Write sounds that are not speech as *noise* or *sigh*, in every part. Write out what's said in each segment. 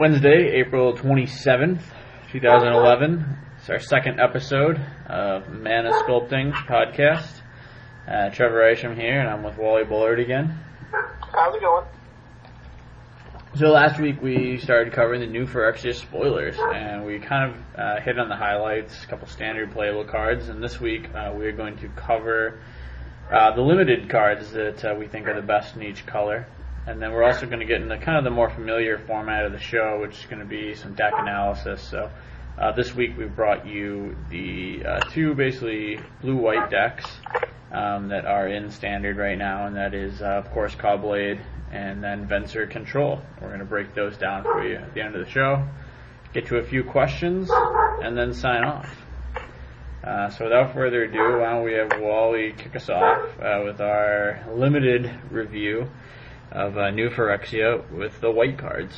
Wednesday, April 27th, 2011. It's our second episode of Mana Sculpting podcast. Uh, Trevor Isham here, and I'm with Wally Bullard again. How's it going? So last week we started covering the new Phyrexia spoilers, and we kind of uh, hit on the highlights, a couple standard playable cards, and this week uh, we are going to cover uh, the limited cards that uh, we think are the best in each color. And then we're also going to get into kind of the more familiar format of the show, which is going to be some deck analysis. So uh, this week we brought you the uh, two basically blue-white decks um, that are in standard right now, and that is, uh, of course, Caw-Blade and then Venser Control. We're going to break those down for you at the end of the show, get to a few questions, and then sign off. Uh, so without further ado, why don't we have Wally kick us off uh, with our limited review of uh, New Phyrexia with the white cards.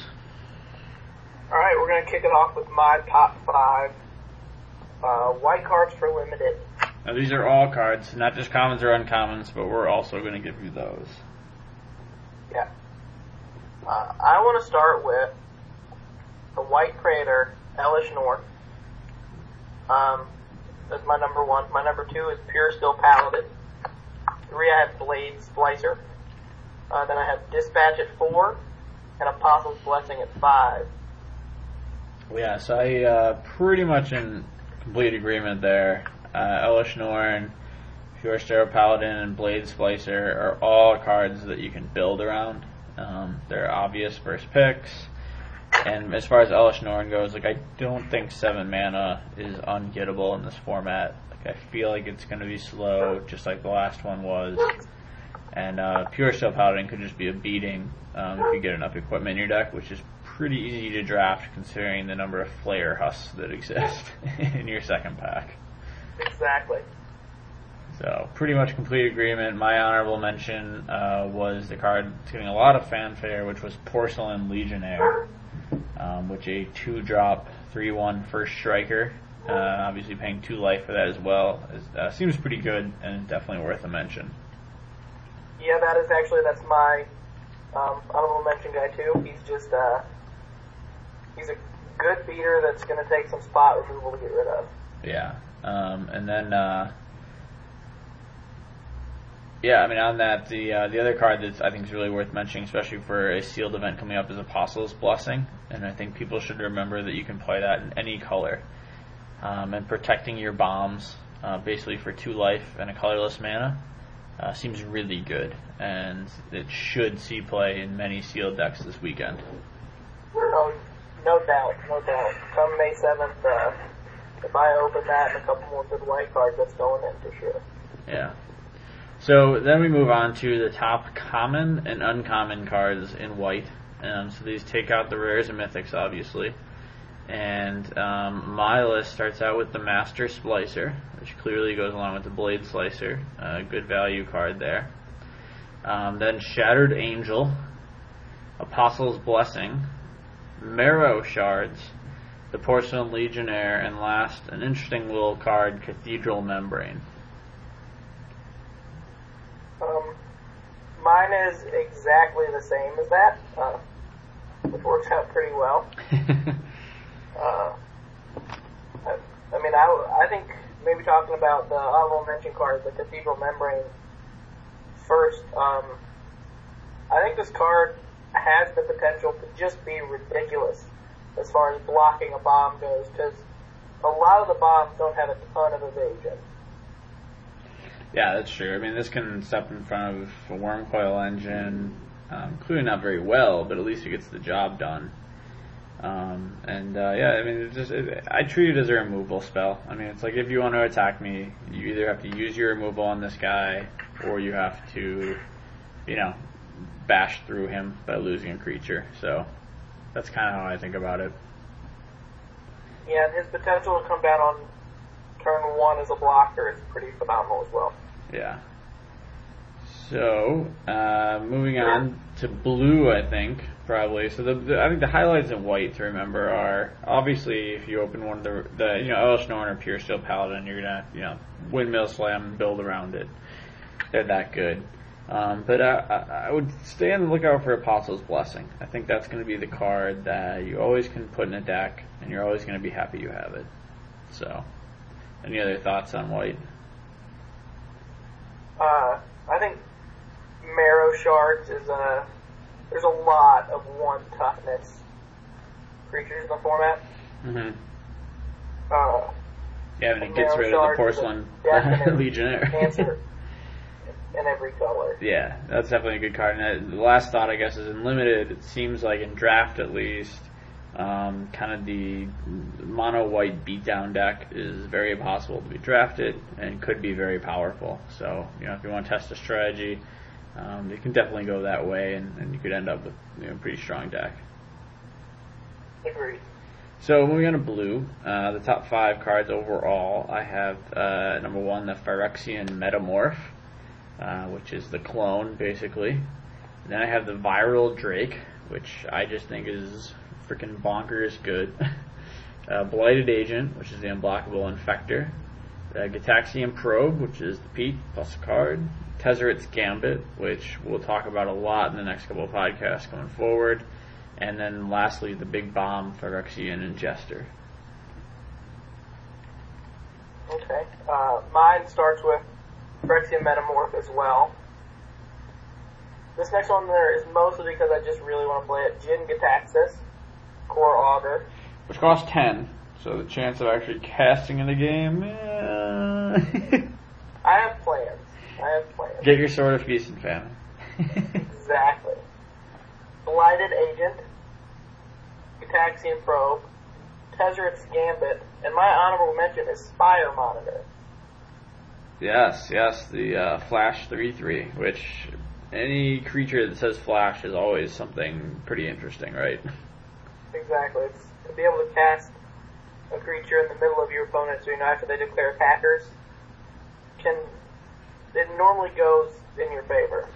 Alright, we're going to kick it off with my top five uh, white cards for limited. Now these are all cards, not just commons or uncommons, but we're also going to give you those. Yeah. Uh, I want to start with the White Praetor, Elesh Norn. Um, that's my number one. My number two is Pure Steel Paladin. Three, I have Blade Splicer. Uh, then I have Dispatch at four, and Apostle's Blessing at five. Yes, I uh, pretty much in complete agreement there. Uh, Elesh Norn, Pure Paladin, and Blade Splicer are all cards that you can build around. Um, they're obvious first picks. And as far as Elesh Norn goes, like I don't think seven mana is ungettable in this format. Like I feel like it's going to be slow, just like the last one was. And uh, Pure Steel Paladin could just be a beating um, if you get enough equipment in your deck, which is pretty easy to draft considering the number of Flayer husks that exist *laughs* in your second pack. Exactly. So pretty much complete agreement. My honorable mention uh, was the card that's getting a lot of fanfare, which was Porcelain Legionnaire, um, which a two drop three one first striker. Uh, obviously paying two life for that as well. Is, uh, seems pretty good and definitely worth a mention. Yeah, that is actually that's my um, honorable mention guy too. He's just uh, he's a good beater that's going to take some spot removal to get rid of. Yeah. Um, and then, uh, yeah, I mean, on that, the uh, the other card that I think is really worth mentioning, especially for a sealed event coming up, is Apostle's Blessing. And I think people should remember that you can play that in any color. Um, and protecting your bombs, uh, basically for two life and a colorless mana, uh, seems really good. And it should see play in many sealed decks this weekend. Oh, no doubt, no doubt. Come May 7th, uh, if I open that and a couple more good white cards, that's going in for sure. Yeah. So then we move on to the top common and uncommon cards in white. Um, so these take out the rares and mythics, obviously. And um, my list starts out with the Master Splicer, which clearly goes along with the Blade Splicer. Uh, good value card there. Um, then Shattered Angel, Apostle's Blessing, Marrow Shards, the Porcelain Legionnaire, and last, an interesting little card, Cathedral Membrane. Um, mine is exactly the same as that, uh, which works out pretty well. *laughs* uh, I, mean, I, I think maybe talking about the honorable mention card, the Cathedral Membrane, first. Um, I think this card has the potential to just be ridiculous as far as blocking a bomb goes, because a lot of the bombs don't have a ton of evasion. Yeah, that's true. I mean, this can step in front of a Wurmcoil Engine, um, clearly not very well, but at least it gets the job done. Um, and uh, yeah, I mean, it's just it, I treat it as a removal spell. I mean, it's like if you want to attack me, you either have to use your removal on this guy, or you have to, you know, bash through him by losing a creature. So that's kind of how I think about it. Yeah, and his potential to come down on turn one as a blocker is pretty phenomenal as well. Yeah. So, uh, moving on to blue, I think probably. So the, the, I think the highlights in white to remember are obviously if you open one of the the you know Elesh Norn or Pure Steel Paladin, you're gonna you know windmill slam and build around it. They're that good. Um, but I, I would stay on the lookout for Apostle's Blessing. I think that's going to be the card that you always can put in a deck, and you're always going to be happy you have it. So, any other thoughts on White? Uh, I think Marrow Shards is a. There's a lot of one toughness creatures in the format. Mm-hmm. Uh, Yeah, and it gets rid of the Shards is a Porcelain *laughs* Legionnaire. *laughs* in every color. Yeah, that's definitely a good card. And the last thought, I guess, is in limited. It seems like in draft at least, um, kind of the mono white beatdown deck is very possible to be drafted and could be very powerful. So you know, if you want to test a strategy, um, you can definitely go that way, and, and you could end up with you know, a pretty strong deck. Agreed. So moving on to blue, uh, the top five cards overall, I have uh, number one the Phyrexian Metamorph, uh, which is the clone basically. Then I have the Viral Drake, which I just think is freaking bonkers good. *laughs* uh, Blighted Agent, which is the unblockable Infector. Uh, Gitaxian Probe, which is the Peek plus a card. Tezzeret's Gambit, which we'll talk about a lot in the next couple of podcasts going forward. And then lastly, the Big Bomb, Phyrexian Ingester. Okay. Uh, mine starts with Phyrexian Metamorph as well. This next one there is mostly because I just really want to play it. Jin Gitaxias, Core Augur. Which costs 10, so the chance of actually casting in the game, eh. *laughs* I have plans. I have plans. Get your Sword of Feast and Famine. Exactly. Blighted Agent, Gitaxian Probe, Tezzeret's Gambit, and my honorable mention is Spire Monitor. yes, yes, the uh, Flash 3-3, which any creature that says Flash is always something pretty interesting, right? Exactly. It's to be able to cast a creature in the middle of your opponent, so you know after they declare attackers, can it normally goes in your favor.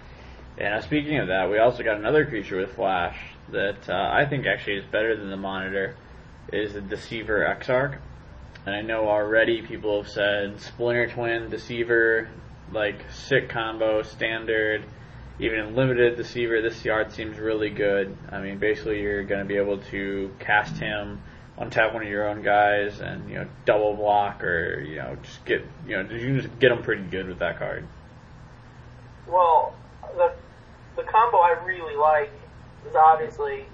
And uh, speaking of that, we also got another creature with Flash that uh, I think actually is better than the Monitor, is the Deceiver Exarch. And I know already people have said Splinter Twin, Deceiver, like sick combo, standard, even in limited Deceiver, this yard seems really good. I mean, basically you're going to be able to cast him, untap one of your own guys, and you know double block or you know just get you know you can just get them pretty good with that card. Well, the the combo I really like is obviously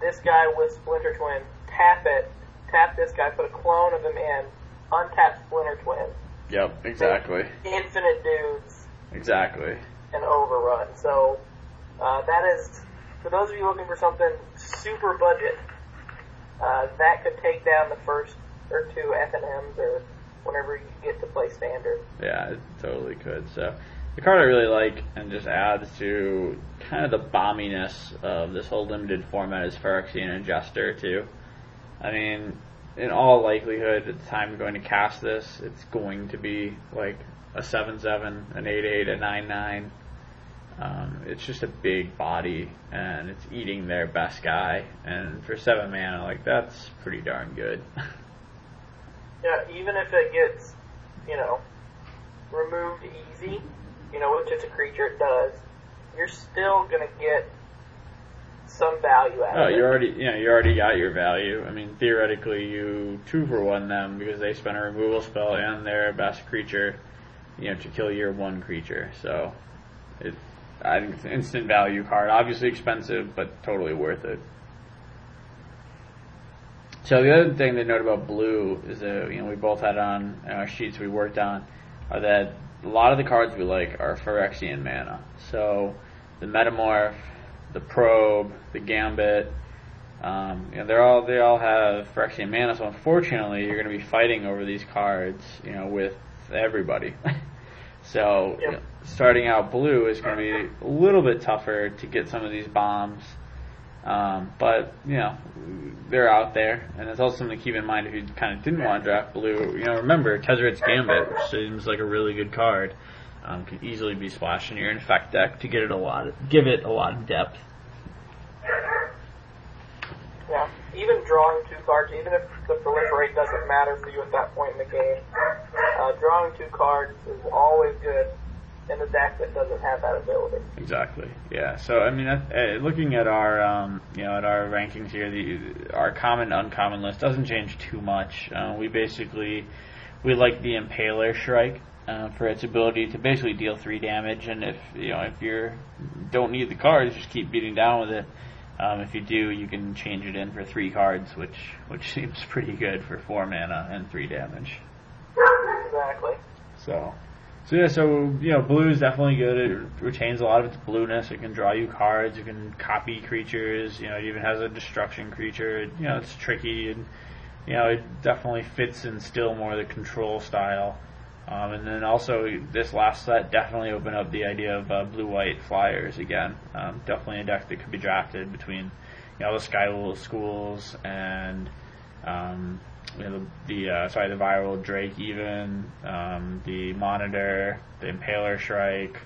this guy with Splinter Twin. Tap it, tap this guy, put a clone of him in, untap Splinter Twin. Yep, exactly, Infinite dudes exactly. and overrun. So uh, that is for those of you looking for something super budget. Uh, that could take down the first or two F and M's or whenever you get to play standard. Yeah, it totally could. So the card I really like and just adds to kind of the bomminess of this whole limited format is Phyrexian Ingester too. I mean, in all likelihood, at the time you're going to cast this, it's going to be like a 7-7, an 8-8, a 9-9. Um, it's just a big body, and it's eating their best guy. And for 7 mana, like, that's pretty darn good. *laughs* Yeah, even if it gets, you know, removed easy, you know, which it's a creature, it does, you're still gonna get some value out Oh, of it. you already, you know, you already got your value. I mean, theoretically, you two for one them because they spent a removal spell and their best creature, you know, to kill your one creature. So, it, I think it's an instant value card. Obviously expensive, but totally worth it. So the other thing to note about blue is that you know we both had on our sheets we worked on are that a lot of the cards we like are Phyrexian mana. So the Metamorph, the Probe, the Gambit, um, you know, they're all they all have Phyrexian mana. So unfortunately, you're going to be fighting over these cards, you know, with everybody. *laughs* so you know, starting out blue is going to be a little bit tougher to get some of these bombs. Um, but you know they're out there, and it's also something to keep in mind if you kind of didn't want to draft blue. You know, remember Tezzeret's Gambit, which seems like a really good card, um, can easily be splashed in your infect deck to get it a lot, give it a lot of depth. Yeah, even drawing two cards, even if the proliferate doesn't matter for you at that point in the game, uh, drawing two cards is always good in a deck that doesn't have that ability. Exactly. Yeah. So I mean, uh, looking at our um, you know at our rankings here, the our common uncommon list doesn't change too much. Uh, we basically we like the Impaler Shrike uh, for its ability to basically deal three damage, and if you know if you don't need the cards, just keep beating down with it. Um, if you do, you can change it in for three cards, which which *laughs* seems pretty good for four mana and three damage. Exactly. So, so yeah, so you know, blue is definitely good. It retains a lot of its blueness. It can draw you cards. It can copy creatures. You know, it even has a destruction creature. You know, it's tricky and you know, it definitely fits in still more the control style. Um, and then also this last set definitely opened up the idea of uh, blue-white flyers again. Um, definitely a deck that could be drafted between you know the Sky schools and um, you know, the, the uh, sorry the viral Drake even um, the Monitor, the Impaler Shrike,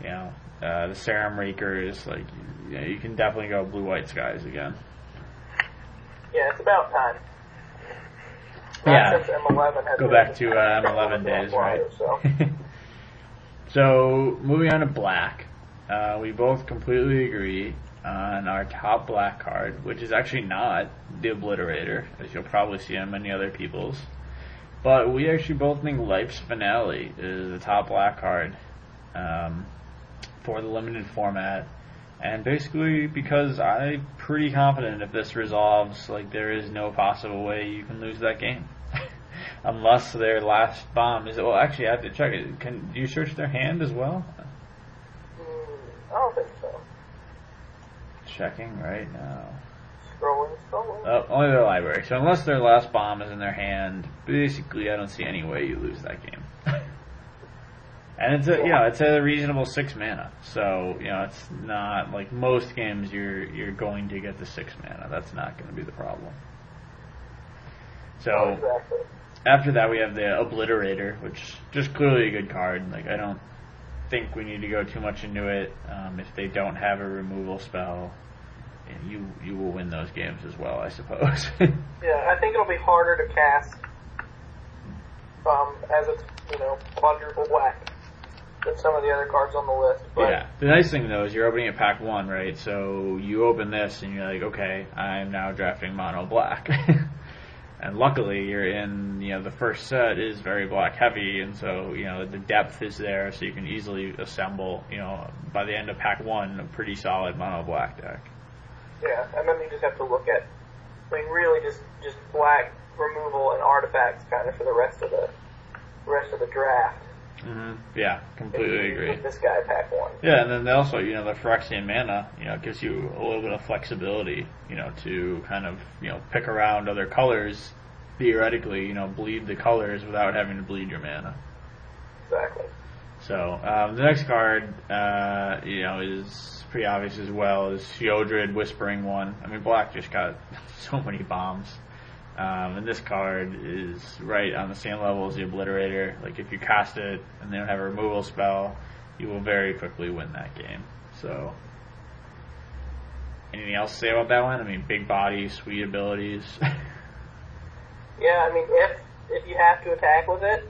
you know uh, the Serum Rakers. Like you, know, you can definitely go blue-white skies again. Yeah, it's about time yeah. Go back to uh, M11 days, right? So. *laughs* so moving on to black, uh, we both completely agree on our top black card, which is actually not the Obliterator, as you'll probably see on many other people's. But we actually both think Life's Finale is the top black card um, for the limited format. And basically, because I'm pretty confident if this resolves, like there is no possible way you can lose that game, *laughs* unless their last bomb is. Well, actually, I have to check it. Can do you search their hand as well? Mm, I don't think so. Checking right now. Scrolling, scrolling. Oh, only their library. So unless their last bomb is in their hand, basically, I don't see any way you lose that game. *laughs* And it's a you know it's a reasonable six mana, so you know it's not like most games you're you're going to get the six mana. That's not going to be the problem. So exactly. after that we have the Obliterator, which just clearly a good card. Like I don't think we need to go too much into it. Um, if they don't have a removal spell, you you will win those games as well, I suppose. *laughs* yeah, I think it'll be harder to cast um, as it's you know quadruple whack than some of the other cards on the list. But yeah. The nice thing though is you're opening a pack one, right? So you open this and you're like, okay, I'm now drafting mono black. *laughs* and luckily you're in, you know, the first set is very black heavy and so, you know, the depth is there so you can easily assemble, you know, by the end of pack one, a pretty solid mono black deck. Yeah, and then you just have to look at, I mean, really just, just black removal and artifacts kind of for the rest of the rest of the draft. Mm-hmm. Yeah, completely agree. This guy pack one. Yeah, and then they also, you know, the Phyrexian mana, you know, gives you a little bit of flexibility, you know, to kind of, you know, pick around other colors, theoretically, you know, bleed the colors without having to bleed your mana. Exactly. So um, the next card, uh, you know, is pretty obvious as well. Is Sheoldred Whispering One. I mean, Black just got *laughs* so many bombs. Um, and this card is right on the same level as the Obliterator. Like if you cast it and they don't have a removal spell, you will very quickly win that game. So, anything else to say about that one? I mean, big body, sweet abilities. *laughs* yeah, I mean, if if you have to attack with it,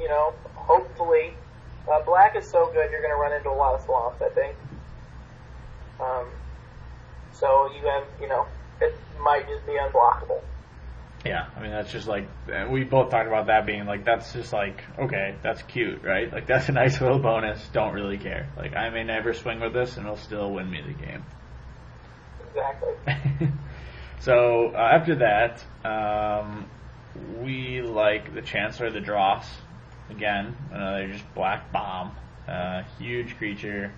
you know, hopefully, uh, black is so good you're going to run into a lot of swamps. I think. Um, so you have, you know, it might just be unblockable. Yeah, I mean that's just like we both talked about that being like that's just like okay, that's cute, right? Like that's a *laughs* nice little bonus. Don't really care. Like I may never swing with this, and it'll still win me the game. Exactly. *laughs* so uh, after that, um, we like the Chancellor of the Dross again. Another just black bomb, uh, huge creature.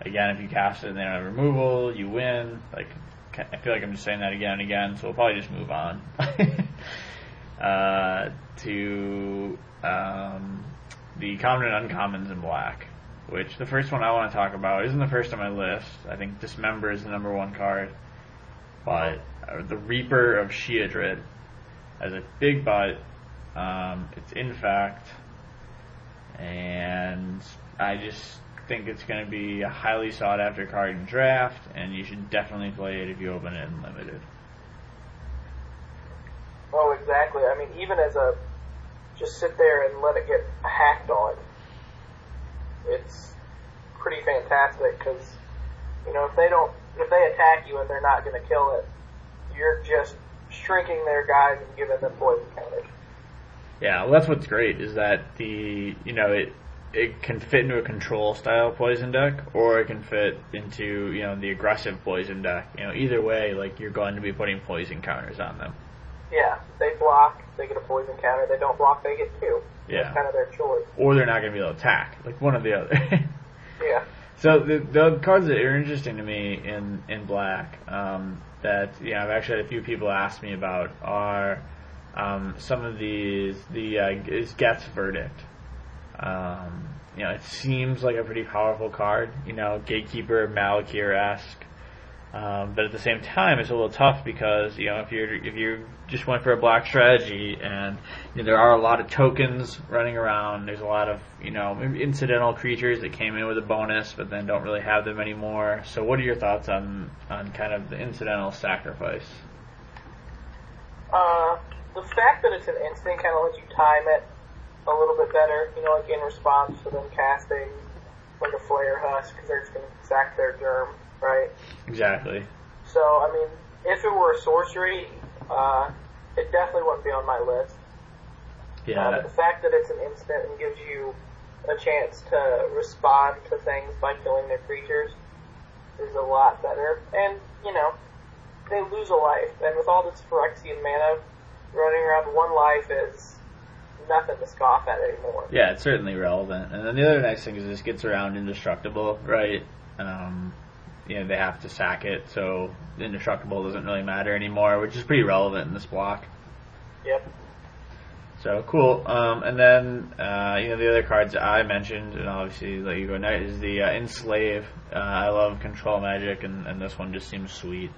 Again, if you cast it and they don't have removal, you win. Like I feel like I'm just saying that again and again, so we'll probably just move on *laughs* uh, to um, the common and uncommons in black. Which the first one I want to talk about isn't the first on my list. I think Dismember is the number one card, but uh, the Reaper of Sheoldred has a big butt. Um, it's infect, and I just think it's going to be a highly sought after card in draft, and you should definitely play it if you open it in limited. Oh, exactly. I mean, even as a just sit there and let it get hacked on. it's pretty fantastic because you know if they don't if they attack you and they're not going to kill it, you're just shrinking their guys and giving them poison counters. Yeah, well, that's what's great is that the you know it it can fit into a control style poison deck, or it can fit into you know the aggressive poison deck. You know, either way, like you're going to be putting poison counters on them. Yeah, they block, they get a poison counter. They don't block, they get two. Yeah. That's kind of their choice. Or they're not going to be able to attack, like one or the other. *laughs* Yeah. So the, the cards that are interesting to me in in black um, that you know I've actually had a few people ask me about are um, some of these the uh, is Geth's verdict. Um, you know, it seems like a pretty powerful card. You know, gatekeeper Malakir esque. Um, but at the same time, it's a little tough because you know if you're if you just went for a black strategy and you know, there are a lot of tokens running around. There's a lot of you know incidental creatures that came in with a bonus, but then don't really have them anymore. So, what are your thoughts on on kind of the incidental sacrifice? Uh, the fact that it's an instant kind of lets you time it a little bit better. You know, like in response to them casting like a Flayer Husk because they're just going to sack their germ, right? Exactly. So, I mean, if it were a sorcery, uh, it definitely wouldn't be on my list. Yeah. Uh, the fact that it's an instant and gives you a chance to respond to things by killing their creatures is a lot better. And, you know, they lose a life. And with all this Phyrexian mana running around, one life is nothing to scoff at anymore. Yeah, it's certainly relevant. And then the other nice thing is this gets around indestructible, right? Um, you know, they have to sack it, so indestructible doesn't really matter anymore, which is pretty relevant in this block. Yep. So cool. Um, and then uh, you know the other cards I mentioned, and obviously let you go next is the uh, enslave. Uh, I love control magic, and, and this one just seems sweet.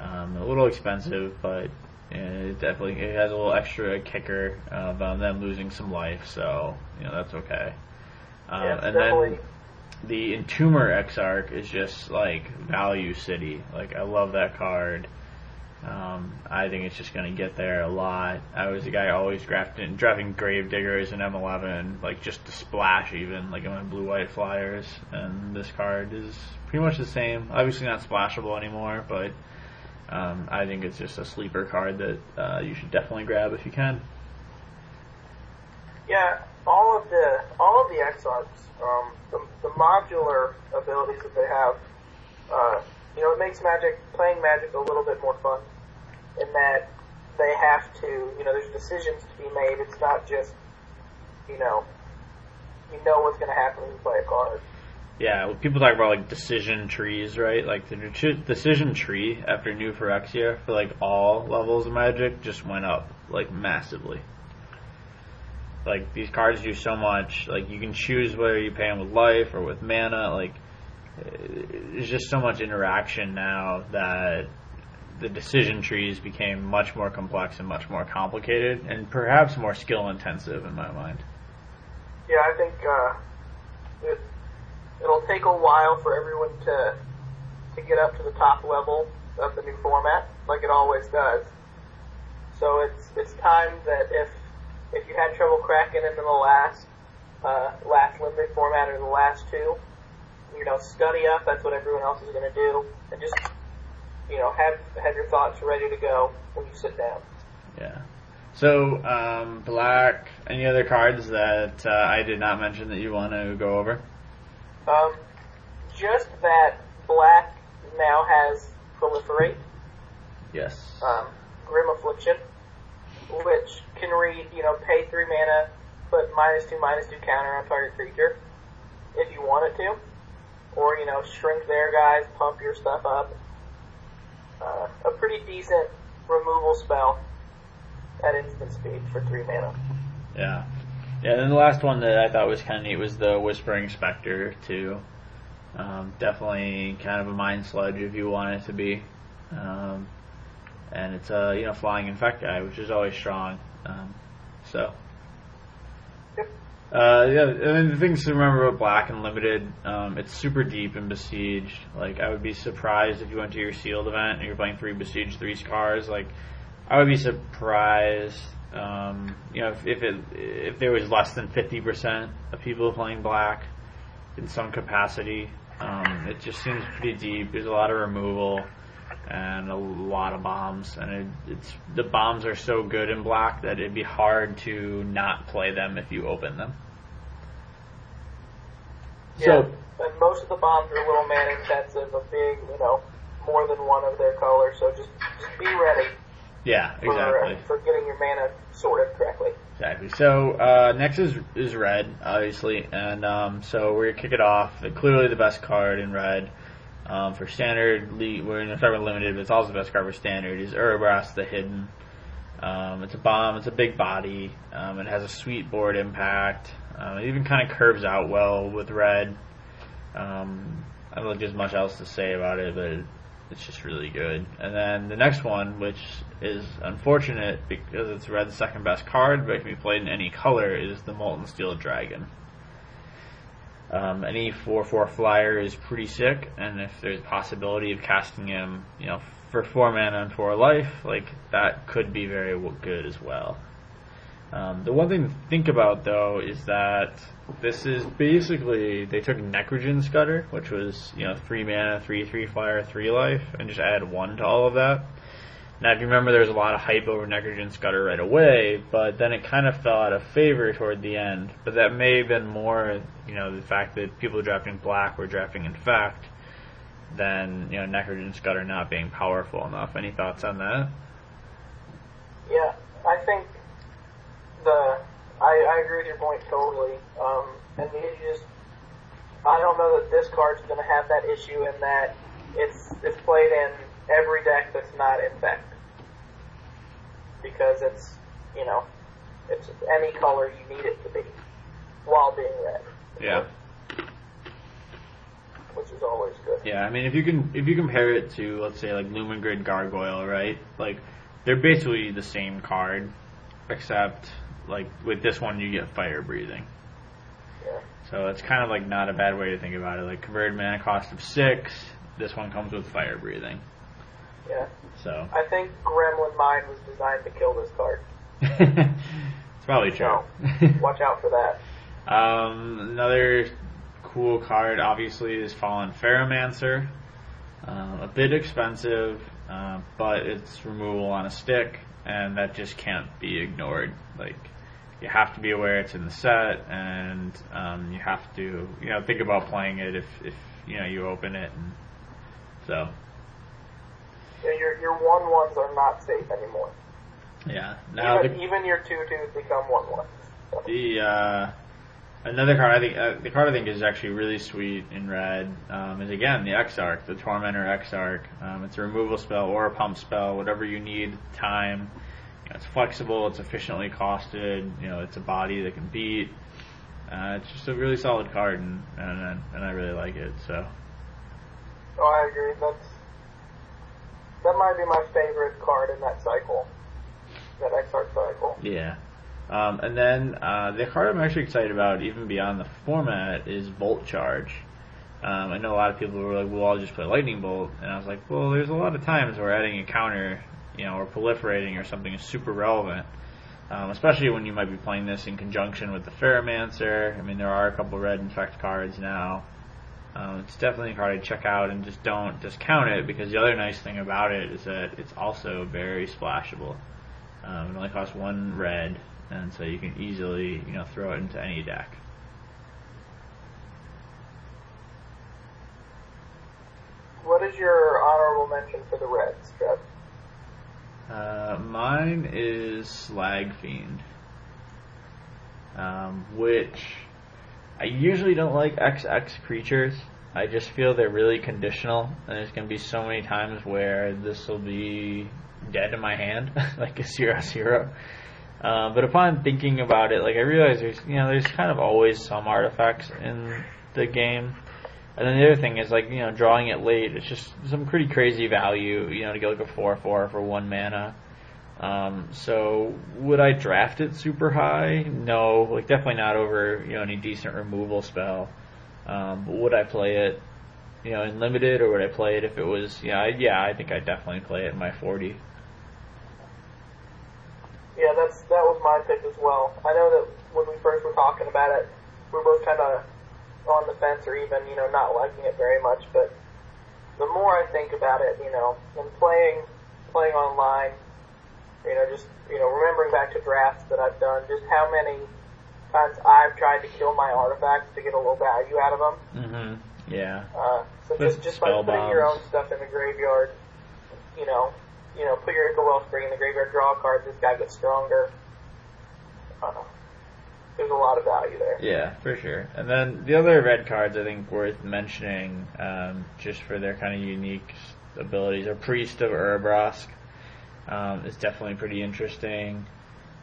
Um, a little expensive, but uh, it definitely it has a little extra kicker of um, them losing some life, so you know that's okay. Um, Yeah, and definitely- then the Entomber Exarch is just like value city. Like I love that card. Um, I think it's just going to get there a lot. I was the guy always drafting drafting Gravediggers and M11, like just to splash even, like in my blue white flyers. And this card is pretty much the same. Obviously not splashable anymore, but um, I think it's just a sleeper card that uh, you should definitely grab if you can. Yeah, all of the all of the Exarchs, um, the, the modular abilities that they have, uh, you know, it makes Magic playing Magic a little bit more fun. In that they have to, you know, there's decisions to be made. It's not just, you know, you know what's going to happen when you play a card. Yeah, people talk about like decision trees, right? Like the decision tree after New Phyrexia for like all levels of Magic just went up like massively. Like these cards do so much. Like you can choose whether you pay them with life or with mana. Like there's just so much interaction now that the decision trees became much more complex and much more complicated and perhaps more skill intensive in my mind. Yeah, I think uh, it, take a while for everyone to to get up to the top level of the new format, like it always does. So it's it's time that if if you had trouble cracking into the last uh, last limited format or the last two, you know, study up. That's what everyone else is going to do, and just you know have have your thoughts ready to go when you sit down. Yeah. So, um, black. Any other cards that uh, I did not mention that you want to go over? Um, just that black now has proliferate. Yes. um, Grim Affliction, which can read, you know, pay three mana, put minus two, minus two counter on target creature, if you want it to. Or, you know, shrink their guys, pump your stuff up. Uh, a pretty decent removal spell at instant speed for three mana. Yeah. Yeah. And then the last one that I thought was kind of neat was the Whispering Specter too. Um, definitely kind of a mind sludge if you want it to be. Um, and it's a you know flying infect guy, which is always strong. Um, so. Uh, yeah, I mean, the things to remember about Black and Limited, um, it's super deep and besieged. Like, I would be surprised if you went to your sealed event and you're playing three besieged, three scars. Like, I would be surprised, um, you know, if, if it if there was less than fifty percent of people playing Black. in some capacity. Um, it just seems pretty deep. There's a lot of removal and a lot of bombs, and it, it's the bombs are so good in black that it'd be hard to not play them if you open them. Yeah. So, and most of the bombs are a little man intensive, a big, you know, more than one of their color. So just just be ready. Yeah, exactly. For, for getting your mana sorted correctly. Exactly. So uh, next is is red, obviously, and um, so we're gonna kick it off. Clearly the best card in red. Um, for standard, we're gonna start with limited, but it's also the best card for standard. Is Urabrask the hidden? Um, it's a bomb. It's a big body. Um, it has a sweet board impact. Um, it even kind of curves out well with red. Um, I don't think there's much else to say about it, but it's just really good. And then the next one, which is unfortunate because it's red's second best card, but can be played in any color, is the Molten Steel Dragon. Um, any 4-4 flyer is pretty sick, and if there's a possibility of casting him, you know, for 4 mana and 4 life, like, that could be very good as well. Um, the one thing to think about though is that this is basically they took Necrogen Scudder, which was you know three mana, three three fire, three life, and just added one to all of that. Now, if you remember, there was a lot of hype over Necrogen Scudder right away, but then it kind of fell out of favor toward the end. But that may have been more, you know, the fact that people drafting black were drafting Infect than you know Necrogen Scudder not being powerful enough. Any thoughts on that? Yeah, I think the I, I agree with your point totally. Um, and the issue is, I don't know that this card's going to have that issue in that it's it's played in every deck that's not infect because it's you know it's any color you need it to be while being red. Yeah. Which is always good. Yeah, I mean if you can if you compare it to let's say like Lumen Grid Gargoyle, right? Like they're basically the same card, except like with this one you get fire breathing. Yeah. So it's kind of like not a bad way to think about it. Like converted mana cost of six, this one comes with fire breathing. Yeah. So I think Gremlin Mine was designed to kill this card. *laughs* it's probably true. Watch out for that. *laughs* Um, another cool card, obviously, is Fallen Ferromancer. Uh, a bit expensive, uh, but it's removal on a stick, and that just can't be ignored. Like, you have to be aware it's in the set, and um, you have to, you know, think about playing it if, if you know you open it, and so. Yeah, your your one ones are not safe anymore. Yeah. Now even, the, even your two twos become one ones. So. The uh, another card I think uh, the card I think is actually really sweet in red um, is again the Exarch, the Tormentor Exarch. Um, it's a removal spell or a pump spell, whatever you need. Time. It's flexible. It's efficiently costed. You know, it's a body that can beat. Uh, it's just a really solid card, and and, and I really like it. So. Oh, I agree. That's that might be my favorite card in that cycle, that Exarch cycle. Yeah. Um, and then uh, the card I'm actually excited about, even beyond the format, is Volt Charge. Um, I know a lot of people were like, "Well, I'll just play Lightning Bolt," and I was like, "Well, there's a lot of times where adding a counter, you know, or proliferating or something is super relevant." Um, especially when you might be playing this in conjunction with the Ferromancer. I mean, there are a couple red infect cards now. Um, it's definitely a card to check out and just don't discount it because the other nice thing about it is that it's also very splashable. Um, it only costs one red, and so you can easily you know throw it into any deck. What is your honorable mention for the reds, Trev? Uh, mine is Slag Fiend, um, which I usually don't like XX creatures. I just feel they're really conditional, and there's going to be so many times where this will be dead in my hand, *laughs* like a zero zero. Uh, but upon thinking about it, like I realize there's you know there's kind of always some artifacts in the game, and then the other thing is like you know drawing it late. It's just some pretty crazy value, you know, to get like a four four for one mana. Um, so would I draft it super high? No, like definitely not over you know any decent removal spell. Um, but would I play it, you know, in limited, or would I play it if it was? Yeah, I, yeah, I think I definitely play it in my forty. Yeah, that's that was my pick as well. I know that when we first were talking about it, we were both kind of on the fence or even, you know, not liking it very much, but the more I think about it, you know, and playing, playing online, you know, just, you know, remembering back to drafts that I've done, just how many times I've tried to kill my artifacts to get a little value out of them. Mm-hmm. Yeah. Uh, so just, just by putting your own stuff in the graveyard, you know, you know, put your Ichor Wellspring in the graveyard, draw a card, this guy gets stronger. Uh, there's a lot of value there. Yeah, for sure. And then the other red cards I think worth mentioning, um, just for their kind of unique abilities, are Priest of Urabrask. Um, is definitely pretty interesting.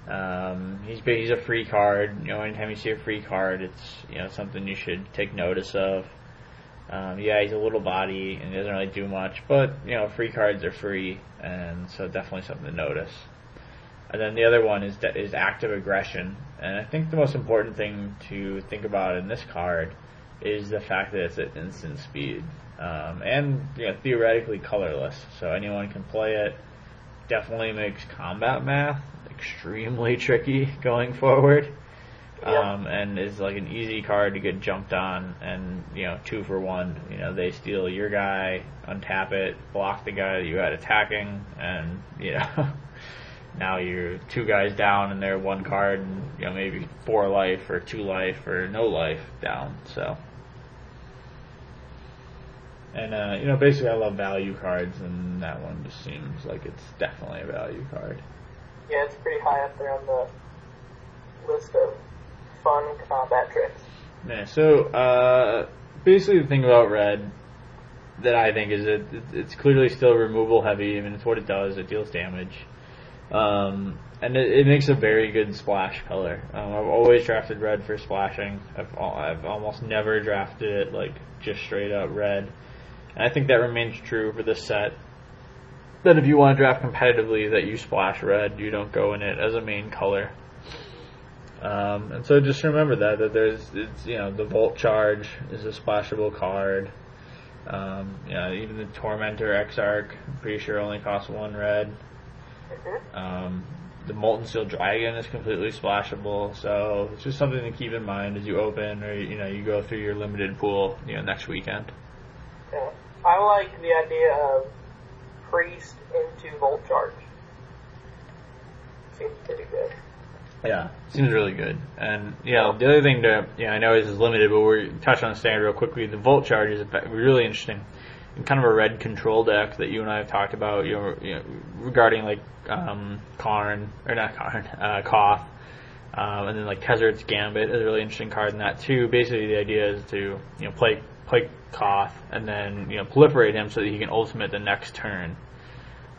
Um, he's he's a free card. You know, anytime you see a free card, it's you know something you should take notice of. Um, yeah, he's a little body and doesn't really do much, but you know, free cards are free, and so definitely something to notice. And then the other one is that is Act of Aggression, and I think the most important thing to think about in this card is the fact that it's at instant speed, um, and you know, theoretically colorless, so anyone can play it. Definitely makes combat math extremely *laughs* tricky going forward. Yeah. Um, and is like an easy card to get jumped on, and you know, two for one. You know, they steal your guy, untap it, block the guy that you had attacking, and you know, *laughs* now you're two guys down, and they're one card, and you know, maybe four life or two life or no life down. So, and uh, you know, basically, I love value cards, and that one just seems like it's definitely a value card. Yeah, it's pretty high up there on the list of fun combat tricks. Yeah, so uh, basically the thing about red that I think is that it's clearly still removal heavy. I mean, it's what it does. It deals damage, um, and it, it makes a very good splash color. Um, I've always drafted red for splashing. I've I've almost never drafted it like just straight up red, and I think that remains true for this set. That if you want to draft competitively, that you splash red, you don't go in it as a main color. Um, and so just remember that that there's it's you know the Volt Charge is a splashable card. Um, even the Tormentor Exarch, I'm pretty sure only costs one red. Um, the Molten Steel Dragon is completely splashable, so it's just something to keep in mind as you open or you know you go through your limited pool you know next weekend. Yeah. I like the idea of priest into volt charge. Seems pretty good. Yeah, seems really good. And yeah, the other thing to yeah, I know this is limited, but we're touch on the standard real quickly. The Volt Charge is a- really interesting. In kind of a red control deck that you and I have talked about, you know, you know regarding like um, Karn or not Karn, *laughs* uh, Koth, um, and then like Tezzeret's Gambit is a really interesting card in that too. Basically, the idea is to you know play play Koth and then you know proliferate him so that he can ultimate the next turn.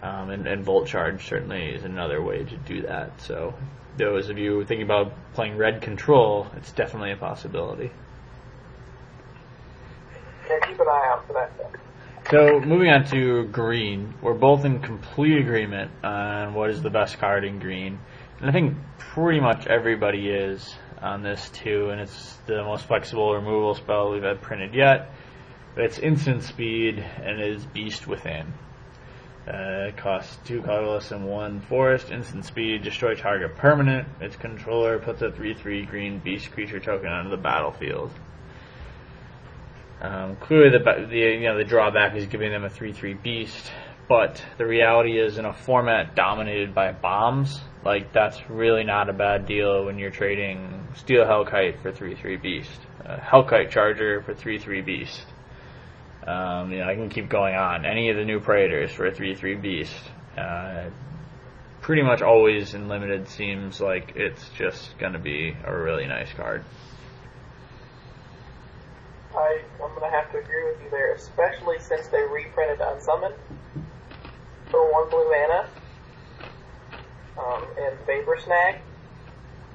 Um, and, and Volt Charge certainly is another way to do that. So, those of you thinking about playing red control, it's definitely a possibility. Yeah, keep an eye out for that. So, moving on to green, we're both in complete agreement on what is the best card in green. And I think pretty much everybody is on this too, and it's the most flexible removal spell we've had printed yet. It's instant speed and is Beast Within. Uh, it costs two colorless and one forest. Instant speed, destroy target permanent. Its controller puts a 3-3 green beast creature token onto the battlefield. Um, clearly, the, the you know the drawback is giving them a 3-3 beast, but the reality is in a format dominated by bombs, like that's really not a bad deal when you're trading Steel Hellkite for 3-3 beast, uh, Hellkite Charger for 3-3 beast. Um, you know, I can keep going on. Any of the new Praetors for a 3-3 beast. Uh, pretty much always in limited seems like it's just going to be a really nice card. I, I'm going to have to agree with you there, especially since they reprinted Unsummon for one blue mana um, and Vapor Snag.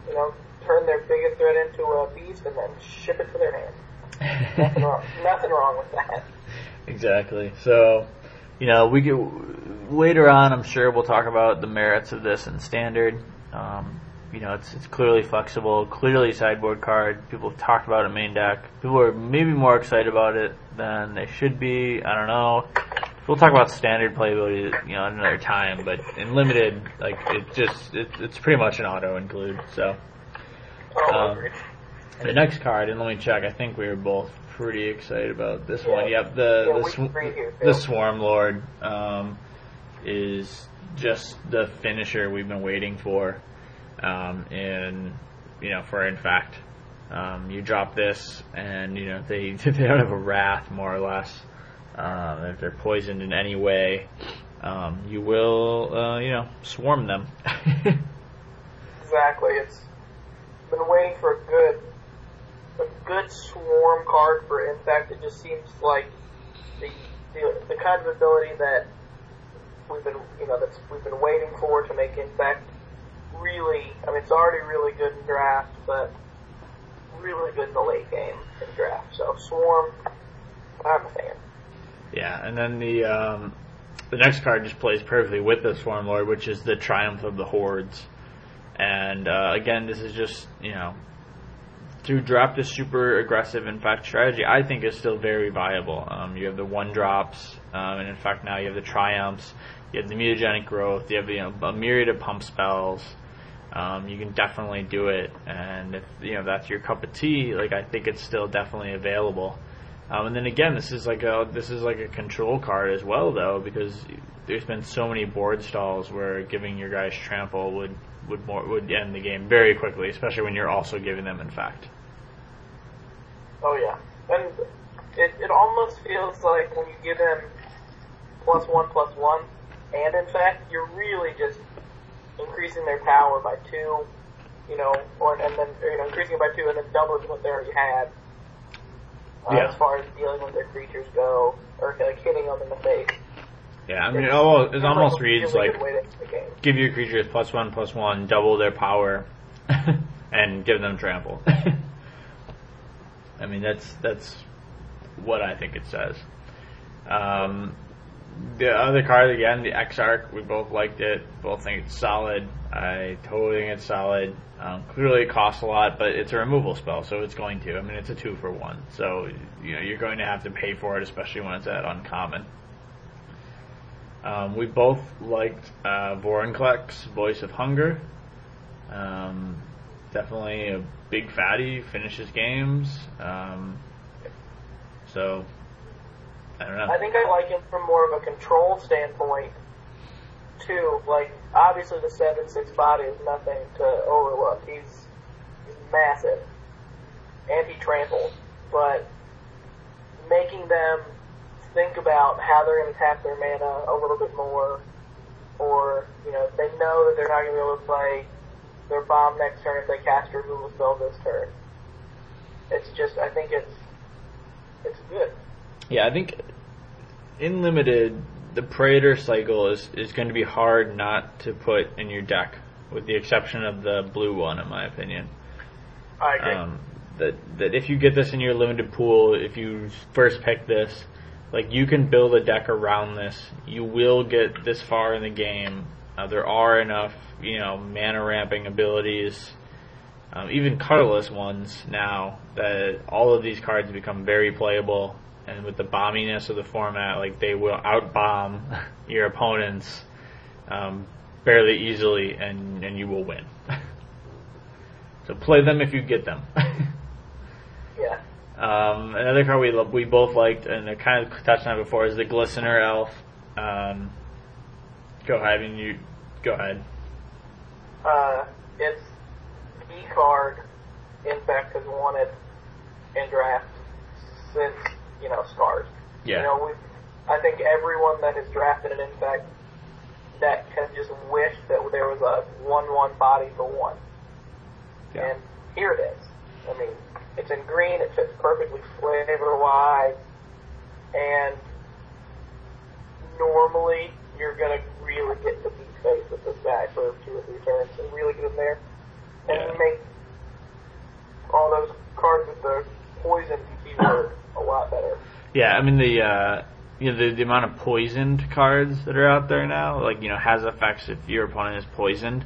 You know, turn their biggest threat into a beast and then ship it to their hand. Nothing wrong, *laughs* nothing wrong with that. Exactly. So, you know, we get later on. I'm sure we'll talk about the merits of this in standard. Um, you know, it's it's clearly flexible, clearly sideboard card. People have talked about it main deck. People are maybe more excited about it than they should be. I don't know. We'll talk about standard playability, you know, another time. But in limited, like it just it, it's pretty much an auto include. So. Um. The next card, and let me check. I think we were both pretty excited about this Yeah. one. Yep, the Yeah, the, sw- here, the Swarm Lord um, is just the finisher we've been waiting for. Um, and you know, for infect, um, you drop this, and you know they *laughs* they don't have a wrath more or less. Um, if they're poisoned in any way, um, you will uh, you know swarm them. Exactly. It's been waiting for a good, a good swarm card for Infect. It just seems like the the, the kind of ability that we've been, you know, that's we've been waiting for to make Infect really. I mean, it's already really good in draft, but really good in the late game in draft. So Swarm, I'm a fan. Yeah, and then the um, the next card just plays perfectly with the Swarm Lord, which is the Triumph of the Hordes. And uh, again, this is just you know to drop this super aggressive infect strategy. I think is still very viable. Um, you have the one drops, um, and in fact now you have the triumphs. You have the mutagenic growth. You have you know a myriad of pump spells. Um, you can definitely do it, and if you know that's your cup of tea, like I think it's still definitely available. Um, and then again, this is like a this is like a control card as well, though, because there's been so many board stalls where giving your guys trample would would more would end the game very quickly, especially when you're also giving them infect. Oh yeah, and it it almost feels like when you give him plus one plus one, and infect you're really just increasing their power by two, you know, or and then or, you know increasing it by two and then doubling what they already had. Uh, Yeah. As far as dealing with their creatures go, or like hitting them in the face. Yeah, I mean, it almost, it almost reads really like good way to end give your creatures plus one plus one, double their power, *laughs* and give them trample. *laughs* I mean, that's that's what I think it says. Um, the other card again, the Exarch, we both liked it. Both think it's solid. I totally think it's solid. Um, clearly, it costs a lot, but it's a removal spell, so it's going to. I mean, it's a two for one, so you know you're going to have to pay for it, especially when it's at uncommon. Um, we both liked uh, Vorinclex, Voice of Hunger. Um, definitely a big fatty, finishes games. Um, so, I don't know. I think I like him from more of a control standpoint too. Like obviously the seven six body is nothing to overlook. He's he's massive and he tramples, but making them think about how they're to tap their mana a little bit more, or you know they know that they're not to be able to play their bomb next turn if they cast removal spell this turn. It's just I think it's it's good. Yeah, I think in limited, the Praetor cycle is, is going to be hard not to put in your deck, with the exception of the blue one, in my opinion. I agree. Um, that that if you get this in your limited pool, if you first pick this, like you can build a deck around this. You will get this far in the game. Uh, there are enough, you know, mana ramping abilities, um, even colorless ones now that all of these cards become very playable. And with the bombiness of the format, like they will outbomb *laughs* your opponents um, fairly easily, and and you will win. *laughs* so play them if you get them. *laughs* yeah. Um, another card we lo- we both liked, and I kind of touched on it before, is the Glistener Elf. Um, go ahead, I mean you. Go ahead. Uh, it's the card Infect has wanted in draft since, you know, Scars. Yeah. You know, we I think everyone that has drafted an Infect that has just wished that there was a 1-1 body for one. Yeah. And here it is. I mean, it's in green, it fits perfectly flavor-wise, and normally you're gonna really get the beat face with this guy for two or three turns and really get him there. And Yeah. make all those cards with the poison keyword lot better. Yeah, I mean the uh, you know the, the amount of poisoned cards that are out there now, like you know has effects if your opponent is poisoned,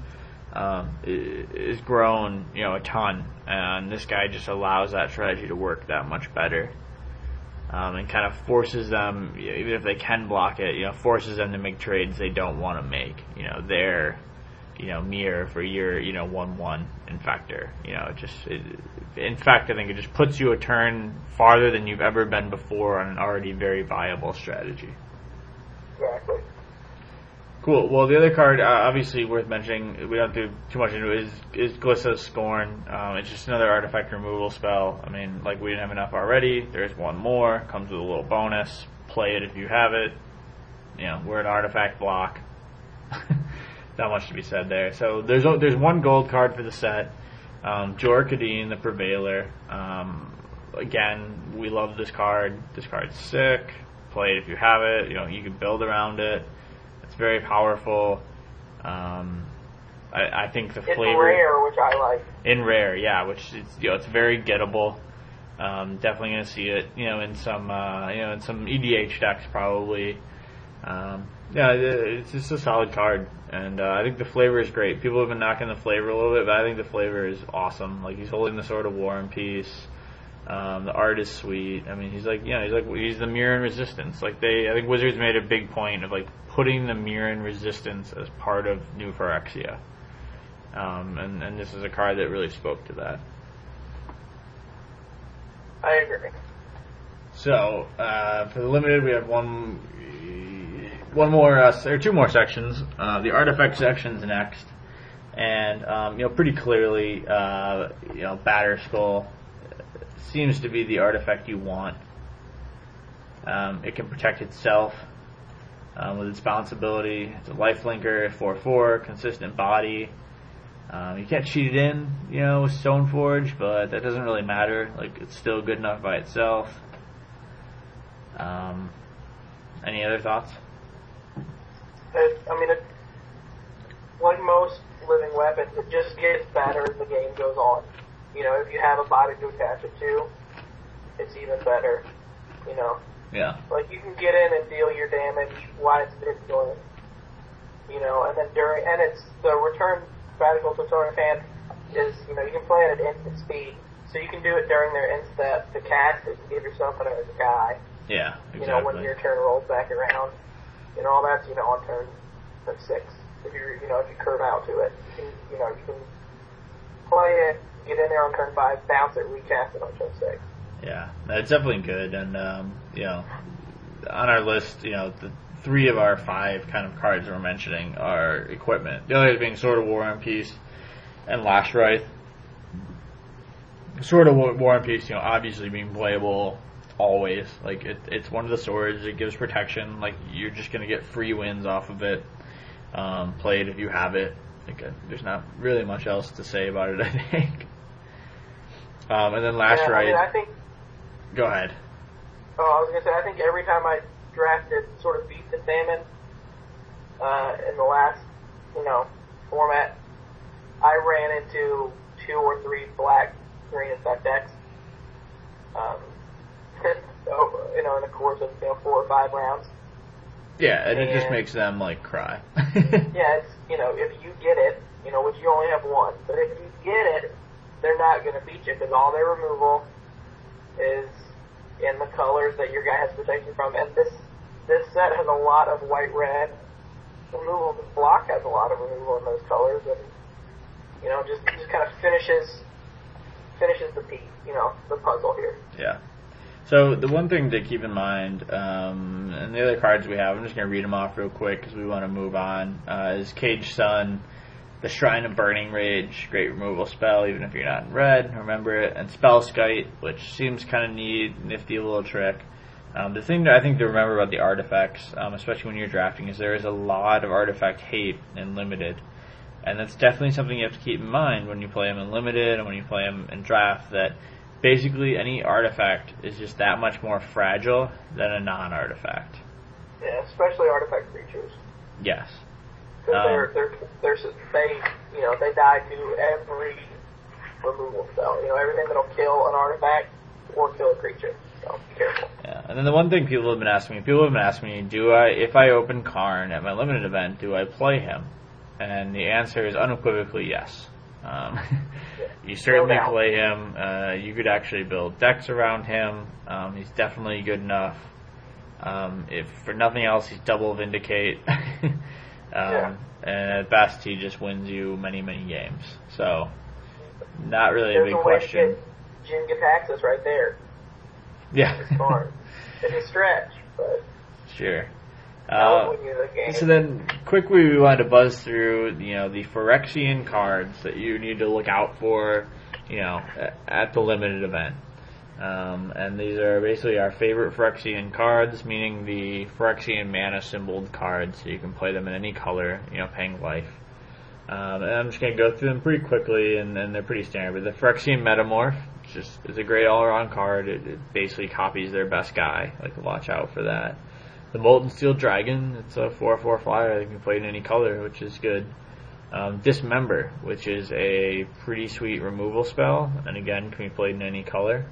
um, is grown you know a ton, and this guy just allows that strategy to work that much better, um, and kind of forces them, you know, even if they can block it, you know, forces them to make trades they don't want to make. You know, they're you know mirror for your you know one one infector. You know, it just it, in fact I think it just puts you a turn farther than you've ever been before on an already very viable strategy. Exactly. Cool. Well, the other card, uh, obviously worth mentioning, we don't do too much into it, is, is Glissa's Scorn. Um, it's just another artifact removal spell. I mean, like we didn't have enough already. There's one more. Comes with a little bonus. Play it if you have it. You know, we're an artifact block. *laughs* Not much to be said there. So there's there's one gold card for the set. Um, Jor Kadeen, the Prevailer. Um, again, we love this card. This card's sick. Play it if you have it. You know, you can build around it. It's very powerful. Um, I, I think the It's flavor rare, which I like. in rare, yeah, which is you know it's very gettable. Um, definitely gonna see it, you know, in some uh, you know in some EDH decks probably. Um, yeah, it's just a solid card, and uh, I think the flavor is great. People have been knocking the flavor a little bit, but I think the flavor is awesome. Like he's holding the sword of war and peace. Um, the art is sweet. I mean, he's like, you know, he's like, he's the Mirran resistance. Like they, I think Wizards made a big point of like putting the Mirran resistance as part of New Phyrexia. Um, and, and this is a card that really spoke to that. I agree. So, uh, for the limited, we have one, one more, uh, or two more sections. Uh, the artifact section's next, and um, you know, pretty clearly, uh, you know, Batterskull seems to be the artifact you want. Um, it can protect itself um, with its bounce ability. It's a life linker, 4-4, consistent body. Um, you can't cheat it in, you know, with Stoneforge, but that doesn't really matter. Like, it's still good enough by itself. Um, any other thoughts? It, I mean, it, like most living weapons, it just gets better as the game goes on. You know, if you have a body to attach it to, it's even better. You know, Yeah. like you can get in and deal your damage while it's vigilant. You know, and then during and it's the return radical tutorial fan is you know you can play it at instant speed, so you can do it during their end step to cast it and give yourself another guy. Yeah, You know, when exactly. your turn rolls back around, know all that's you know on turn turn six. If you you know if you curve out to it, you can you know you can play it, get in there on turn five, bounce it, recast it on turn six. Yeah, that's definitely good, and um, you know, on our list, you know, the three of our five kind of cards we're mentioning are equipment. The others being Sword of War and Peace and Lashwrithe. Sword of War and Peace, you know, obviously being playable always. Like it, it's one of the swords. It gives protection. Like you're just gonna get free wins off of it. Um, play it if you have it. Like uh, there's not really much else to say about it. *laughs* I think. Um, and then last Yeah, I mean, I think Go ahead. Oh, I was gonna say, I think every time I drafted sword of Feast and Famine, uh, in the last, you know, format, I ran into two or three black green infect decks. Um, so, you know, in the course of, you know, four or five rounds. Yeah, and it just makes them like cry. *laughs* Yeah, it's, you know, if you get it, you know, which you only have one, but if you get it, they're not gonna beat you because all their removal is in the colors that your guy has protection from, and this this set has a lot of white red removal. This block has a lot of removal in those colors, and you know, just just kind of finishes finishes the piece, you know, the puzzle here. Yeah. So the one thing to keep in mind, um, and the other cards we have, I'm just going to read them off real quick because we want to move on. Uh, is Cage Sun, the Shrine of Burning Rage, great removal spell, even if you're not in red. Remember it, and Spellskite, which seems kind of neat, nifty little trick. Um, the thing that I think to remember about the artifacts, um, especially when you're drafting, is there is a lot of artifact hate in limited. And that's definitely something you have to keep in mind when you play them in limited and when you play them in draft. That basically any artifact is just that much more fragile than a non-artifact. Yeah, especially artifact creatures. Yes. Because Um, they're, they're, they're, they, you know, they die to every removal spell. You know, everything that'll kill an artifact or kill a creature. So, be careful. Yeah. And then the one thing people have been asking me, people have been asking me, do I, if I open Karn at my limited event, do I play him? And the answer is unequivocally yes. Um, *laughs* you certainly doubt. play him. Uh, you could actually build decks around him. Um, he's definitely good enough. Um, if for nothing else, he's double vindicate. *laughs* Um, Yeah. And at best, he just wins you many, many games. So, not really a There's big a question. Jin-Gitaxias right there. Yeah. It's hard. *laughs* it's a stretch, but sure. Uh, would win you the. So then, quickly, we wanted to buzz through, you know, the Phyrexian cards that you need to look out for, you know, at the limited event. Um, and these are basically our favorite Phyrexian cards, meaning the Phyrexian mana symboled cards, so you can play them in any color, you know, paying life. Um, and I'm just going to go through them pretty quickly, and, and they're pretty standard. But the Phyrexian Metamorph just is a great all-around card. It, it basically copies their best guy. Like, watch out for that. The Moltensteel Dragon, it's a 4-4 flyer that can be played in any color, which is good. Um, Dismember, which is a pretty sweet removal spell, and again, can be played in any color.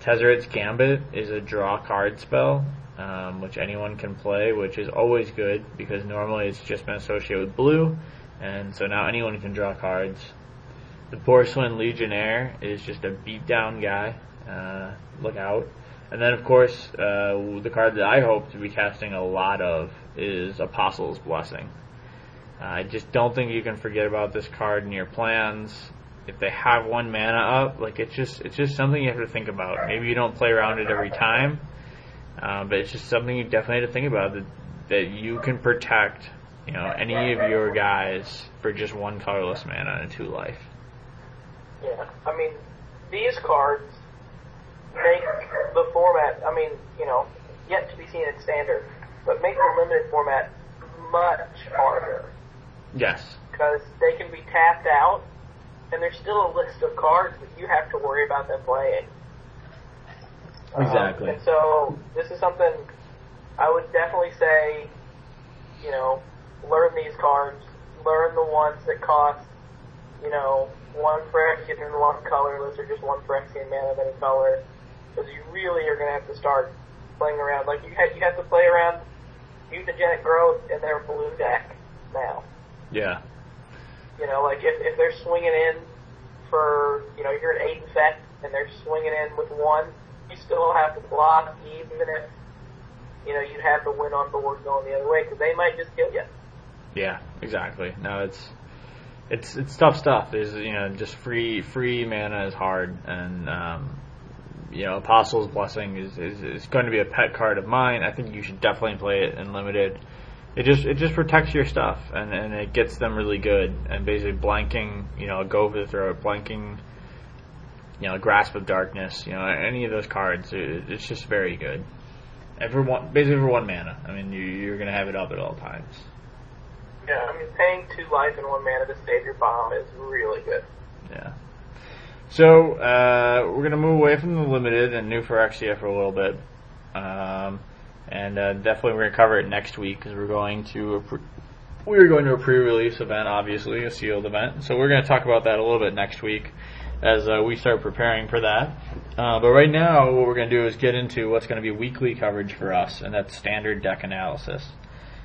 Tezzeret's Gambit is a draw card spell, um, which anyone can play, which is always good because normally it's just been associated with blue, and so now anyone can draw cards. The Porcelain Legionnaire is just a beatdown guy. Uh, look out. And then, of course, uh, the card that I hope to be casting a lot of is Apostle's Blessing. Uh, I just don't think you can forget about this card in your plans. If they have one mana up, like it's just it's just something you have to think about. Maybe you don't play around it every time, uh, but it's just something you definitely have to think about that that you can protect, you know, any of your guys for just one colorless mana and two life. Yeah, I mean, these cards make the format. I mean, you know, yet to be seen in standard, but make the limited format much harder Yes. because they can be tapped out, and there's still a list of cards that you have to worry about them playing. Um, Exactly. and so this is something I would definitely say, you know, learn these cards, learn the ones that cost, you know, one Phyrexian and one colorless, or just one Phyrexian mana of any color, because you really are going to have to start playing around. Like you have, you have to play around mutagenic growth in their blue deck now. Yeah. You know, like if, if they're swinging in for, you know, you're at eight infect and they're swinging in with one, you still have to block even if, you know, you'd have the win on board going the other way because they might just kill you. Yeah, exactly. No, it's it's it's tough stuff. There's you know just free free mana is hard, and um, you know Apostle's Blessing is, is is going to be a pet card of mine. I think you should definitely play it in limited. It just it just protects your stuff and and it gets them really good and basically blanking you know go for the throat blanking you know grasp of darkness you know any of those cards it, it's just very good. And for one basically for one mana. I mean you you're gonna have it up at all times. Yeah, I mean, paying two life and one mana to save your bomb is really good. Yeah. So uh, we're gonna move away from the limited and new Phyrexia for a little bit, um, and uh, definitely we're gonna cover it next week because we're going to a pre- we're going to a pre-release event, obviously a sealed event. So we're gonna talk about that a little bit next week as uh, we start preparing for that. Uh, but right now, what we're gonna do is get into what's gonna be weekly coverage for us, and that's standard deck analysis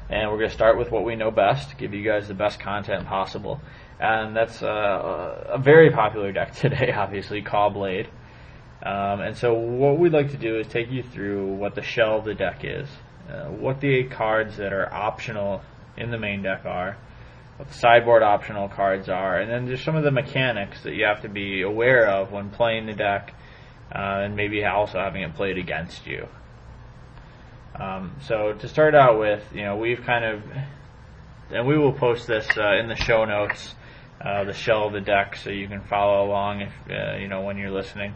and we're going to start with what we know best, give you guys the best content possible. And that's uh, a very popular deck *laughs* today, obviously, Caw Blade. Um, and so what we'd like to do is take you through what the shell of the deck is, uh, what the cards that are optional in the main deck are, what the sideboard optional cards are, and then just some of the mechanics that you have to be aware of when playing the deck, uh, and maybe also having it played against you. Um, so to start out with, you know, we've kind of, and we will post this uh, in the show notes, uh, the shell of the deck, so you can follow along if uh, you know when you're listening.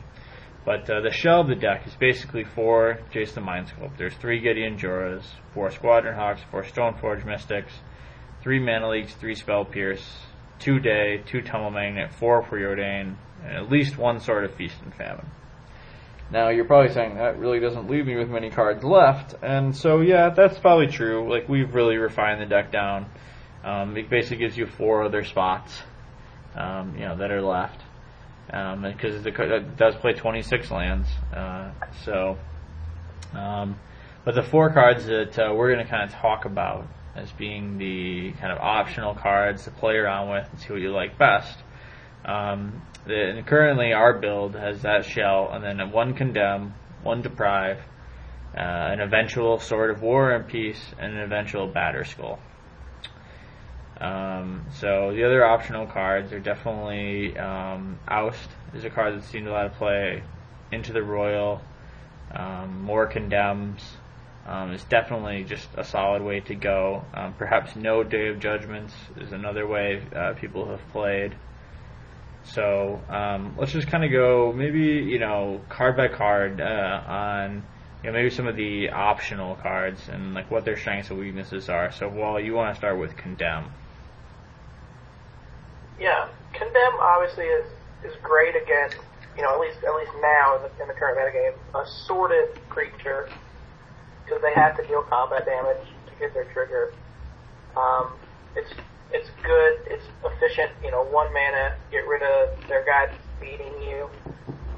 But uh, the shell of the deck is basically four Jace, the Mind Sculptor. There's three Gideon Juras, four Squadron Hawks, four Stoneforge Mystics, three Mana Leaks, three Spell Pierce, two Day, two Tumble Magnet, four Preordain, and at least one sword of Feast and Famine. Now you're probably saying that really doesn't leave me with many cards left, and so yeah, that's probably true. Like we've really refined the deck down. Um, it basically gives you four other spots, um, you know, that are left, um, because the co- it does play 26 lands. Uh, so, um, but the four cards that uh, we're going to kind of talk about as being the kind of optional cards to play around with and see what you like best. Um, the, and currently, our build has that shell, and then one condemn, one deprive, uh, an eventual sword of war and peace, and an eventual batterskull. Um, so the other optional cards are definitely um, Oust is a card that's seen a lot of play. Into the Roil, um, more Condemns. Um, is definitely just a solid way to go. Um, perhaps no Day of Judgments is another way uh, people have played. So um, let's just kind of go maybe you know card by card uh, on maybe some of the optional cards and like what their strengths and weaknesses are. So, while you want to start with Condemn. Yeah, Condemn obviously is is great against you know at least at least now in the, in the current metagame a sorted creature because they have to deal combat damage to get their trigger. Um, it's it's good. It's efficient. You know, one mana, get rid of their guy beating you.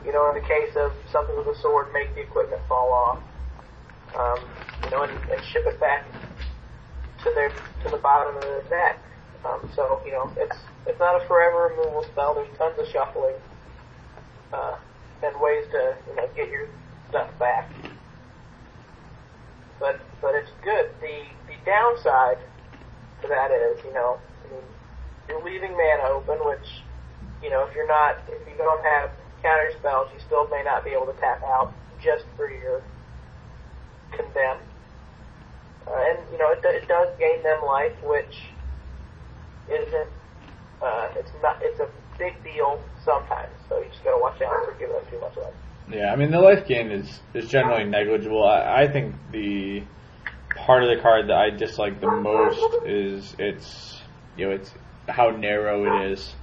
You know, in the case of something with a sword, make the equipment fall off. Um, you know, and, and ship it back to their to the bottom of the deck. Um, so you know, it's it's not a forever removal spell. There's tons of shuffling uh, and ways to you know get your stuff back. But but it's good. The the downside to that is you know I mean, you're leaving mana open, which you know if you're not if you don't have counter spells, you still may not be able to tap out just for your condemn. Uh, and you know it, it does gain them life, which isn't uh, it's not it's a big deal sometimes. So you just gotta watch out for giving them too much life. Yeah, I mean the life gain is is generally negligible. I, I think the part of the card that I dislike the most is it's you know it's how narrow it is,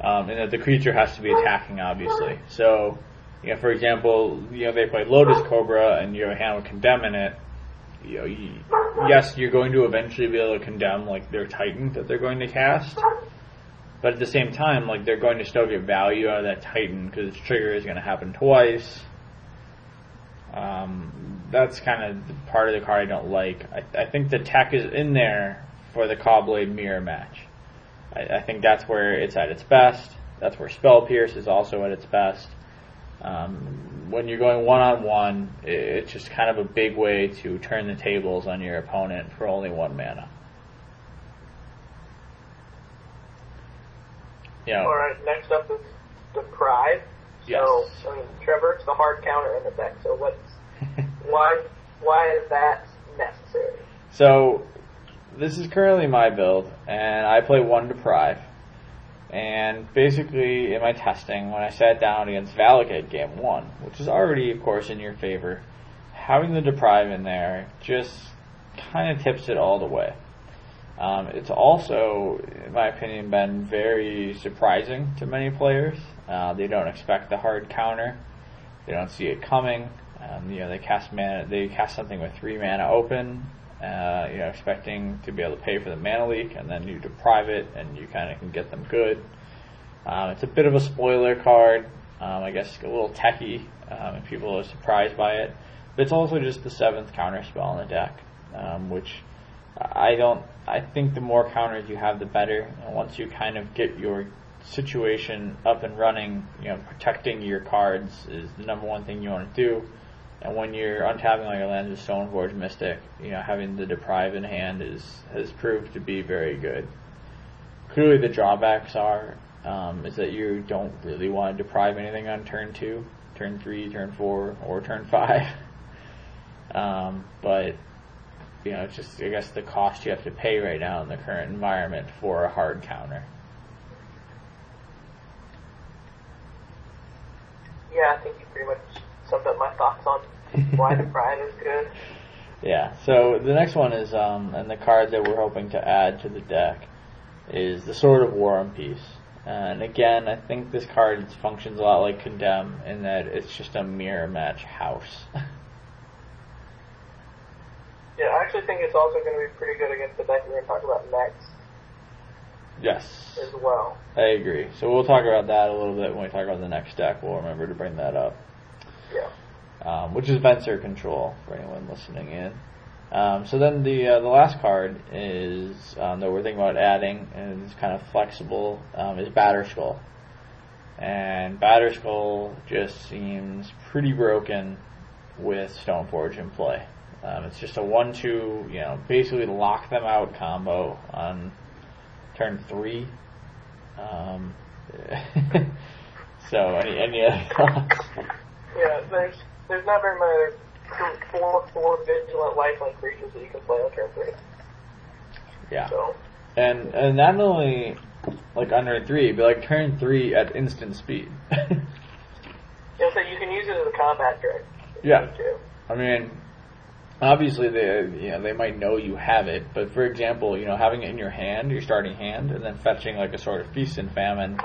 um, and that the creature has to be attacking obviously. So you know, for example, you know they play Lotus Cobra and you have a hand with Condemn in it. You know, yes, you're going to eventually be able to condemn like their Titan that they're going to cast, but at the same time, like they're going to still get value out of that Titan because its trigger is going to happen twice. Um, that's kind of the part of the card I don't like. I, I think the tech is in there for the Caw-Blade mirror match. I, I think that's where it's at its best. That's where Spell Pierce is also at its best. Um, when you're going one on one, it's just kind of a big way to turn the tables on your opponent for only one mana. Yeah. All right. Next up is Deprive. Yes. So I mean, Trevor, it's the hard counter in the deck. So what's *laughs* why why is that necessary? So this is currently my build, and I play one Deprive. And basically, in my testing, when I sat down against Valakut game one, which is already, of course, in your favor, having the Deprive in there just kind of tips it all the way. Um, it's also, in my opinion, been very surprising to many players. Uh, they don't expect the hard counter. They don't see it coming. Um, you know, they cast mana, they cast something with three mana open, uh, you know, expecting to be able to pay for the mana leak, and then you deprive it, and you kind of can get them good. Um, it's a bit of a spoiler card. Um, I guess a little techy um, if people are surprised by it. But it's also just the seventh counter spell in the deck, um, which I don't. I think the more counters you have, the better. And once you kind of get your situation up and running, you know, protecting your cards is the number one thing you want to do. And when you're untapping like a Lands of Stoneforge Mystic, you know, having the deprive in hand is has proved to be very good. Clearly, the drawbacks are um, is that you don't really want to deprive anything on turn two, turn three, turn four, or turn *laughs* five. um, but you know, it's just I guess the cost you have to pay right now in the current environment for a hard counter. Yeah, I think you pretty much summed up my thoughts on why *laughs* Deprive is good. Yeah. So the next one is, um, and the card that we're hoping to add to the deck is the Sword of War and Peace. And again, I think this card functions a lot like Condemn in that it's just a mirror match house. *laughs* Yeah, I actually think it's also going to be pretty good against the deck we're going to talk about next yes, as well. I agree. So we'll talk about that a little bit when we talk about the next deck. We'll remember to bring that up. Yeah. um, which is Venser Control for anyone listening in. Um, so then the uh, the last card is um, that we're thinking about adding and it's kind of flexible um, is Batterskull, and Batterskull just seems pretty broken with Stoneforge in play. Um, it's just a one-two, you know, basically lock them out combo on turn three. Um, *laughs* so any any other *laughs* thoughts? Yeah, there's there's not very many other four four vigilant lifelink creatures that you can play on turn three. Yeah. So And and not only like on turn three, but like turn three at instant speed. *laughs* yeah, so you can use it as a combat trick. Yeah. I mean, obviously they you know they might know you have it, but for example, you know having it in your hand, your starting hand, and then fetching like a sword of feast and famine,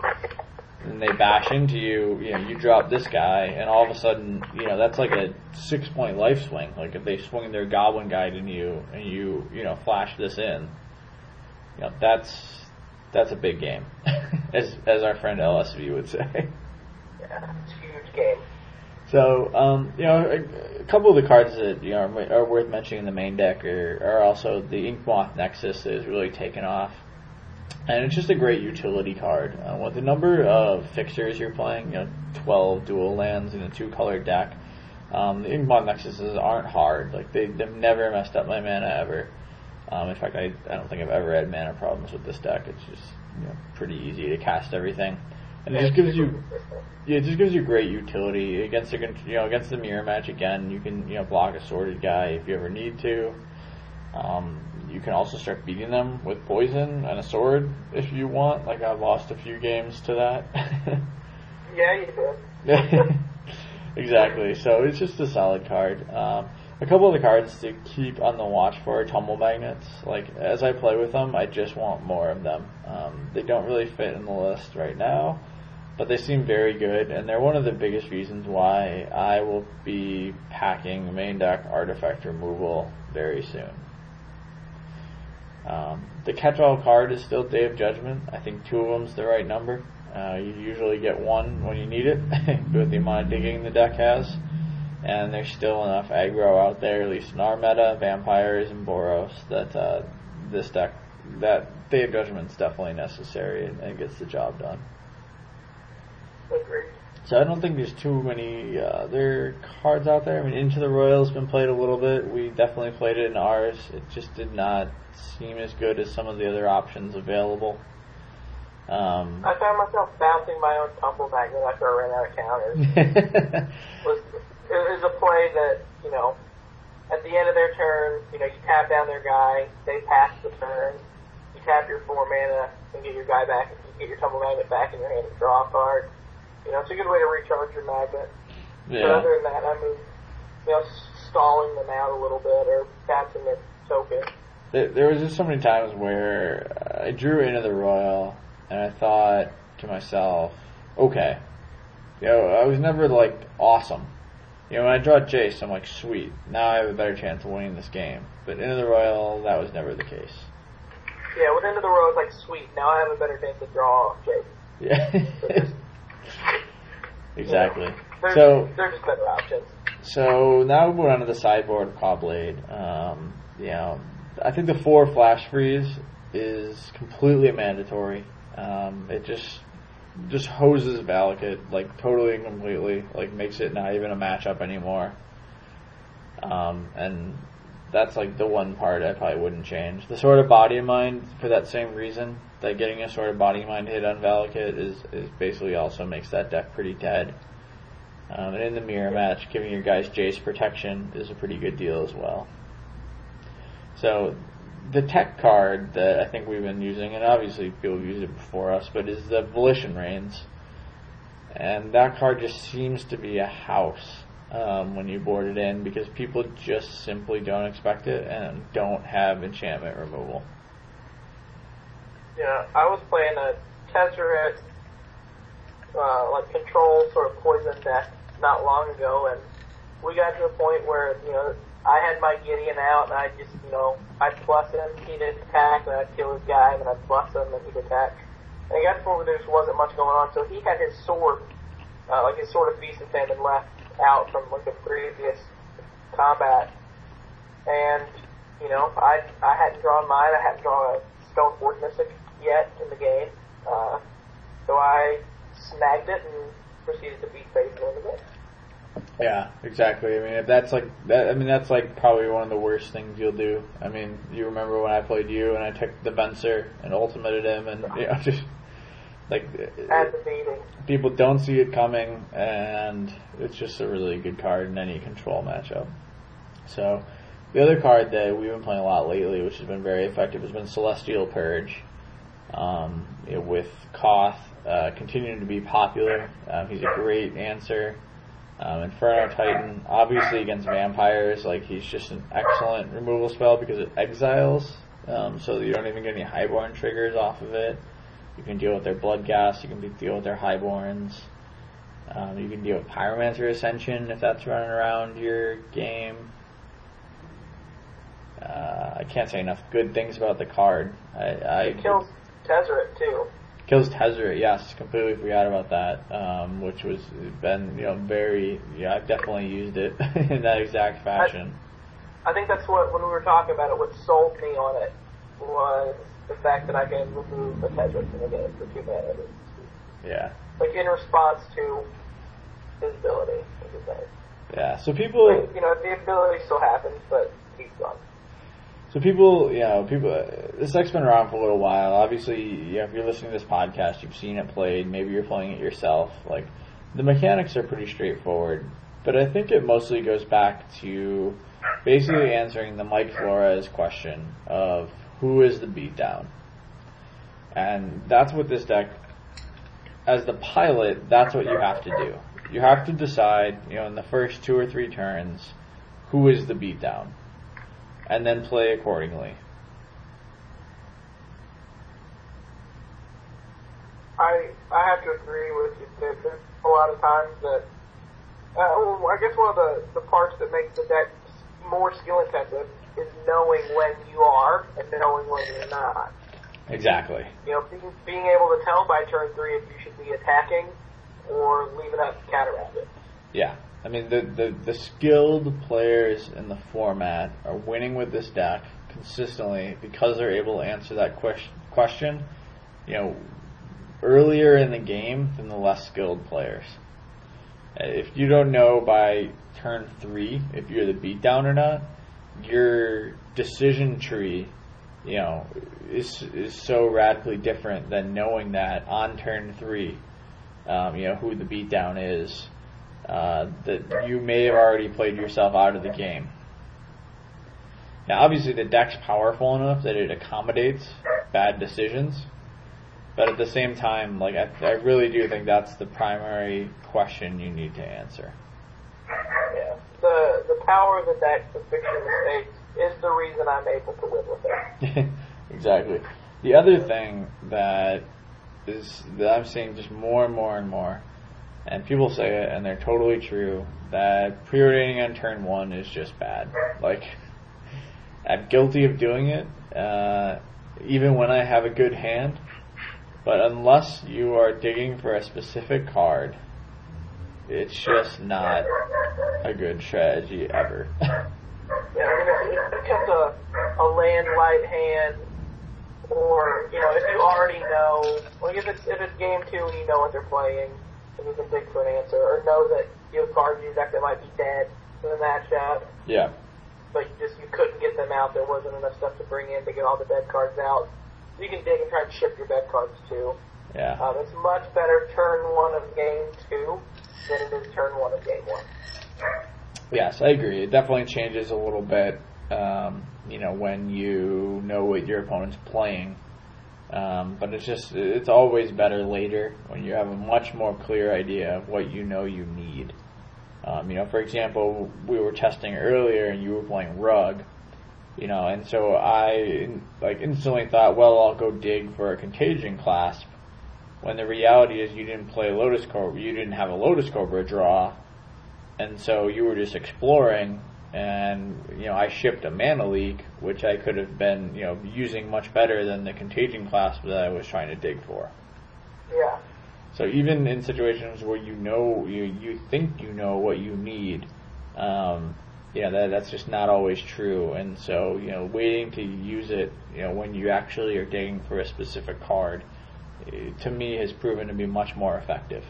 and they bash into you, you know you drop this guy, and all of a sudden you know that's like a six point life swing. Like if they swing their goblin guide in you and you you know flash this in, you know that's that's a big game, *laughs* as as our friend LSV would say. Yeah, it's a huge game. So, um, you know, a, a couple of the cards that you know are, are worth mentioning in the main deck are, are also the Inkmoth Nexus that is really taken off, and it's just a great utility card. Uh, with the number of fixers you're playing, you know, 12 dual lands in a two-color deck, um, the Nexuses aren't hard. Like they, they've never messed up my mana ever. Um, in fact, I, I don't think I've ever had mana problems with this deck. It's just you know, pretty easy to cast everything, and it just gives you yeah, it just gives you great utility against the you know against the mirror match. Again, you can you know block a sorted guy if you ever need to. Um, you can also start beating them with poison and a sword if you want. Like I've lost a few games to that. *laughs* Yeah, you did. *laughs* exactly. So it's just a solid card. Um, a couple of the cards to keep on the watch for are tumble magnets. Like as I play with them, I just want more of them. Um, they don't really fit in the list right now, but they seem very good, and they're one of the biggest reasons why I will be packing main deck artifact removal very soon. Um, the catch-all card is still Day of Judgment. I think two of them's the right number. Uh, you usually get one when you need it, *laughs* with the amount of digging the deck has. And there's still enough aggro out there, at least in our meta, vampires and Boros, that uh, this deck, that Day of Judgment's definitely necessary and, and gets the job done. Agreed. So I don't think there's too many uh, other cards out there. I mean, Into the Roil's been played a little bit. We definitely played it in ours. It just did not seem as good as some of the other options available. Um, I found myself bouncing my own tumble magnet after I ran out of counters. *laughs* was it was a play that you know at the end of their turn, you know, you tap down their guy, they pass the turn, you tap your four mana and get your guy back, you get your tumble magnet back in your hand and draw a card. You know, it's a good way to recharge your magnet. Yeah. But other than that, I mean, you know, stalling them out a little bit or bouncing their token. There, there was just so many times where uh, I drew into the Roil and I thought to myself, okay, you know, I was never like awesome. You know, when I draw Jace, I'm like, sweet, now I have a better chance of winning this game. But into the Roil, that was never the case. Yeah, with of the Road, it's like, sweet, now I have a better chance to draw Jake. Yeah. *laughs* exactly. There's, So, there's better options. So now we're on to the sideboard of Caw-Blade. Um, you know, I think the four flash freeze is completely mandatory. Um, it just just hoses Valakut like totally and completely, like makes it not even a matchup anymore. Um, and that's like the one part I probably wouldn't change. The sword of body and mind for that same reason that getting a sword of body mind hit on Valakut is is basically also makes that deck pretty dead. Um, and in the mirror match, giving your guys Jace protection is a pretty good deal as well. So, the tech card that I think we've been using, and obviously people have used it before us, but is the Volition Reigns. And that card just seems to be a house um, when you board it in because people just simply don't expect it and don't have enchantment removal. Yeah, I was playing a Tezzeret, uh, like control sort of poison deck not long ago, and we got to the point where you know I had my Gideon out, and I just you know I'd plus him, he'd attack, and I'd kill his guy, and then I'd plus him, and he'd attack. And it got to the point where there just wasn't much going on, so he had his sword, uh, like his sword of feast and famine left out from like a previous combat, and you know I I hadn't drawn mine, I hadn't drawn a Stoneforge yet in the game, uh, so I snagged it and proceeded to beat face in the game. Yeah, exactly. I mean, if that's like that, I mean, that's like probably one of the worst things you'll do. I mean, you remember when I played you and I took the Venser and ultimated him, and you know, *laughs* just like people don't see it coming, and it's just a really good card in any control matchup. So, the other card that we've been playing a lot lately, which has been very effective, has been Celestial Purge. Um, you know, with Koth uh, continuing to be popular, um, he's a great answer. Um, Inferno Titan, obviously against vampires, like he's just an excellent removal spell because it exiles, um, so you don't even get any highborn triggers off of it. You can deal with their Bloodghasts. You can be, deal with their highborns. Um, you can deal with Pyromancer Ascension if that's running around your game. Uh, I can't say enough good things about the card. I, I It kills Tezzeret too. kills Tezzeret. Yes, completely forgot about that. Um, which was been you know very yeah I've definitely used it *laughs* in that exact fashion. I think that's what when we were talking about it, what sold me on it was the fact that I can remove a Tezzeret from the game for two mana. Yeah, Like in response to his ability, which is nice. yeah. So people Like, you know, the ability still happens, but he's gone. So people, you know, people. This deck's been around for a little while. Obviously, you know, if you're listening to this podcast, you've seen it played. Maybe you're playing it yourself. Like the mechanics are pretty straightforward, but I think it mostly goes back to basically answering the Mike Flores question of who is the beatdown, and that's what this deck. As the pilot, that's what you have to do. You have to decide, you know, in the first two or three turns, who is the beatdown and then play accordingly. I I have to agree with you. There, there's a lot of times that uh, well, I guess one of the the parts that makes the deck more skill intensive is knowing when you are and knowing when you're not. Exactly. You know, being, being able to tell by turn three if you should be attacking or leaving up to counteract it. Yeah. I mean, the, the, the skilled players in the format are winning with this deck consistently because they're able to answer that question, question you know, earlier in the game than the less skilled players. If you don't know by turn three if you're the beatdown or not, your decision tree, you know, is is so radically different than knowing that on turn three, um, you know, who the beatdown is. Uh, that you may have already played yourself out of the game. Now, obviously, the deck's powerful enough that it accommodates bad decisions, but at the same time, like I, I really do think that's the primary question you need to answer. Yeah. The the power of the deck to fix your mistakes is the reason I'm able to live with it. *laughs* exactly. The other thing that is that I'm seeing just more and more and more, and people say it, and they're totally true, that preordaining on turn one is just bad. Like, I'm guilty of doing it, uh, even when I have a good hand. But unless you are digging for a specific card, it's just not a good strategy ever. *laughs* Yeah, I mean, if, you kept a, a land light hand, or you know, if you already know, like if it's if it's game two and you know what they're playing, and you can dig for an answer, or know that you have cards in your deck that might be dead in the matchup, yeah. but you just you couldn't get them out. There wasn't enough stuff to bring in to get all the dead cards out. You can dig and try to ship your dead cards too. Yeah. Um, it's much better turn one of game two than it is turn one of game one. Yes, I agree. It definitely changes a little bit, um, you know, when you know what your opponent's playing. Um, but it's just, it's always better later when you have a much more clear idea of what you know you need. Um, you know, for example, we were testing earlier and you were playing rug, you know, and so I, like, instantly thought, well, I'll go dig for a contagion clasp. When the reality is you didn't play Lotus Cobra, you didn't have a Lotus Cobra draw, and so you were just exploring and you know I shipped a mana leak which I could have been you know using much better than the contagion clasp that I was trying to dig for. Yeah. So even in situations where you know you you think you know what you need, um, you know that that's just not always true. And so you know waiting to use it, you know when you actually are digging for a specific card, eh, to me has proven to be much more effective.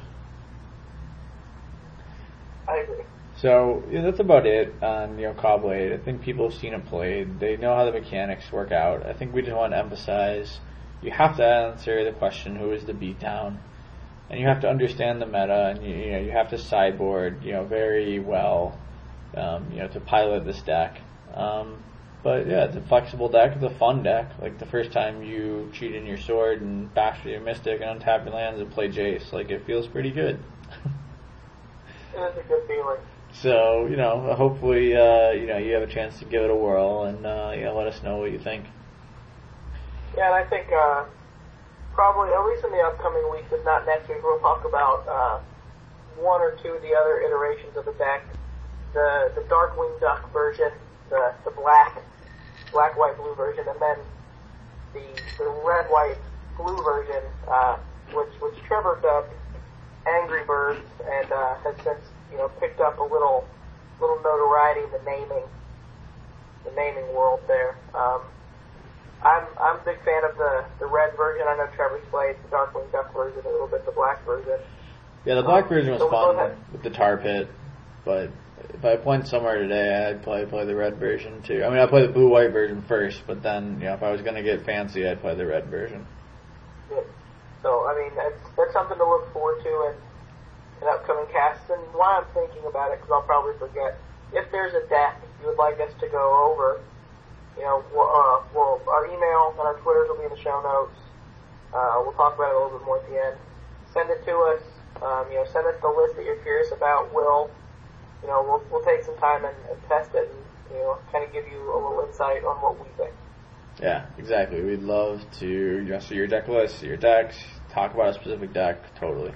I agree. So yeah, that's about it on you know Caw-Blade. I think people have seen it played. They know how the mechanics work out. I think we just want to emphasize you have to answer the question who is the beatdown, and you have to understand the meta, and you, you know you have to sideboard you know very well, um, you know to pilot this deck. Um, but yeah, it's a flexible deck. It's a fun deck. Like the first time you cheat in your sword and bash your mystic and untap your lands and play Jace, like it feels pretty good. *laughs* It's a good feeling. So you know, hopefully, uh, you know, you have a chance to give it a whirl, and uh, you know, let us know what you think. Yeah, and I think uh, probably at least in the upcoming weeks, if not next week, we'll talk about uh, one or two of the other iterations of the deck. The the Darkwing Duck version, the the black black white blue version, and then the the red white blue version, uh, which which Trevor dubbed Angry Birds, and uh, has since you know picked up a little little notoriety in the naming the naming world there. Um, I'm I'm a big fan of the the red version. I know Trevor's played the Darkwing Duck version, a little bit the black version. Yeah, the black version was So fun ahead. with the tar pit, but if I went somewhere today, I'd probably play the red version too. I mean, I'd play the blue white version first, but then you know, if I was gonna get fancy, I'd play the red version. Yeah. So I mean that's that's something to look forward to in in upcoming casts. And while I'm thinking about it, because I'll probably forget, if there's a deck you would like us to go over, you know, we'll, uh, we'll our email and our Twitters will be in the show notes. Uh, we'll talk about it a little bit more at the end. Send it to us. Um, you know, send us the list that you're curious about. We'll, you know, we'll we'll take some time and, and test it, and you know, kind of give you a little insight on what we think. Yeah, exactly. We'd love to you know, see your deck list, see your decks, talk about a specific deck, totally.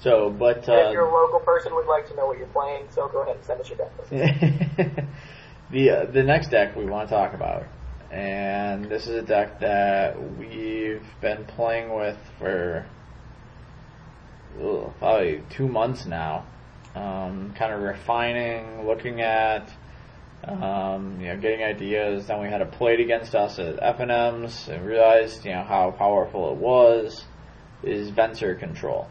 So, but And if you're a uh, local person, would like to know what you're playing, so go ahead and send us your deck list. *laughs* the uh, the next deck we want to talk about, and this is a deck that we've been playing with for ugh, probably two months now. Um, kind of refining, looking at, um, you know, getting ideas. Then we had a plate against us at FNM's and realized, you know, how powerful it was. Is Venser control.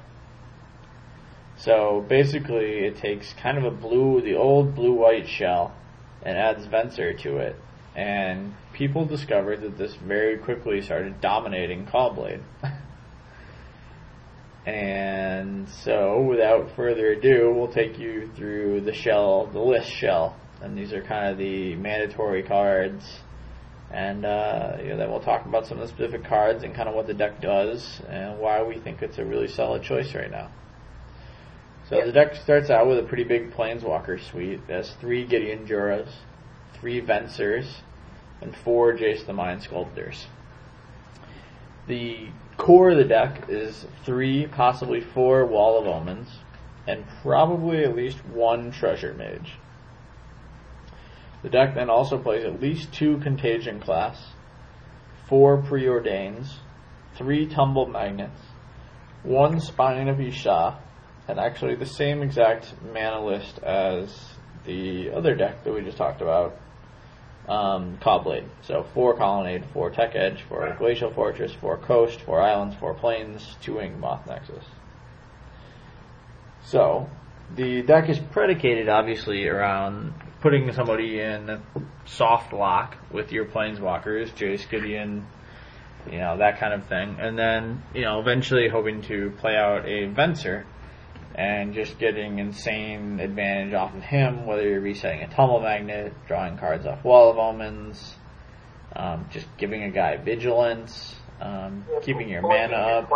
So basically, it takes kind of a blue, the old blue-white shell, and adds Venser to it. And people discovered that this very quickly started dominating Caw-Blade. *laughs* and so, without further ado, we'll take you through the shell, the list shell. And these are kind of the mandatory cards. And uh, then we'll talk about some of the specific cards and kind of what the deck does and why we think it's a really solid choice right now. So the deck starts out with a pretty big Planeswalker suite. It has three Gideon Juras, three Vensers, and four Jace the Mind Sculptors. The core of the deck is three, possibly four Wall of Omens, and probably at least one Treasure Mage. The deck then also plays at least two Contagion Clasp, four Preordains, three Tumble Magnets, one Spine of Ish Sah, and actually the same exact mana list as the other deck that we just talked about, um, Caw-Blade. So four Colonnade, four Tech Edge, four Glacial Fortress, four Coast, four Islands, four Plains, two Inkmoth Nexus. So, the deck is predicated obviously around putting somebody in soft lock with your planeswalkers, Jace Gideon, you know, that kind of thing. And then, you know, eventually hoping to play out a Venser and just getting insane advantage off of him, whether you're resetting a Tumble Magnet, drawing cards off Wall of Omens, um, just giving a guy vigilance, um, keeping your mana up.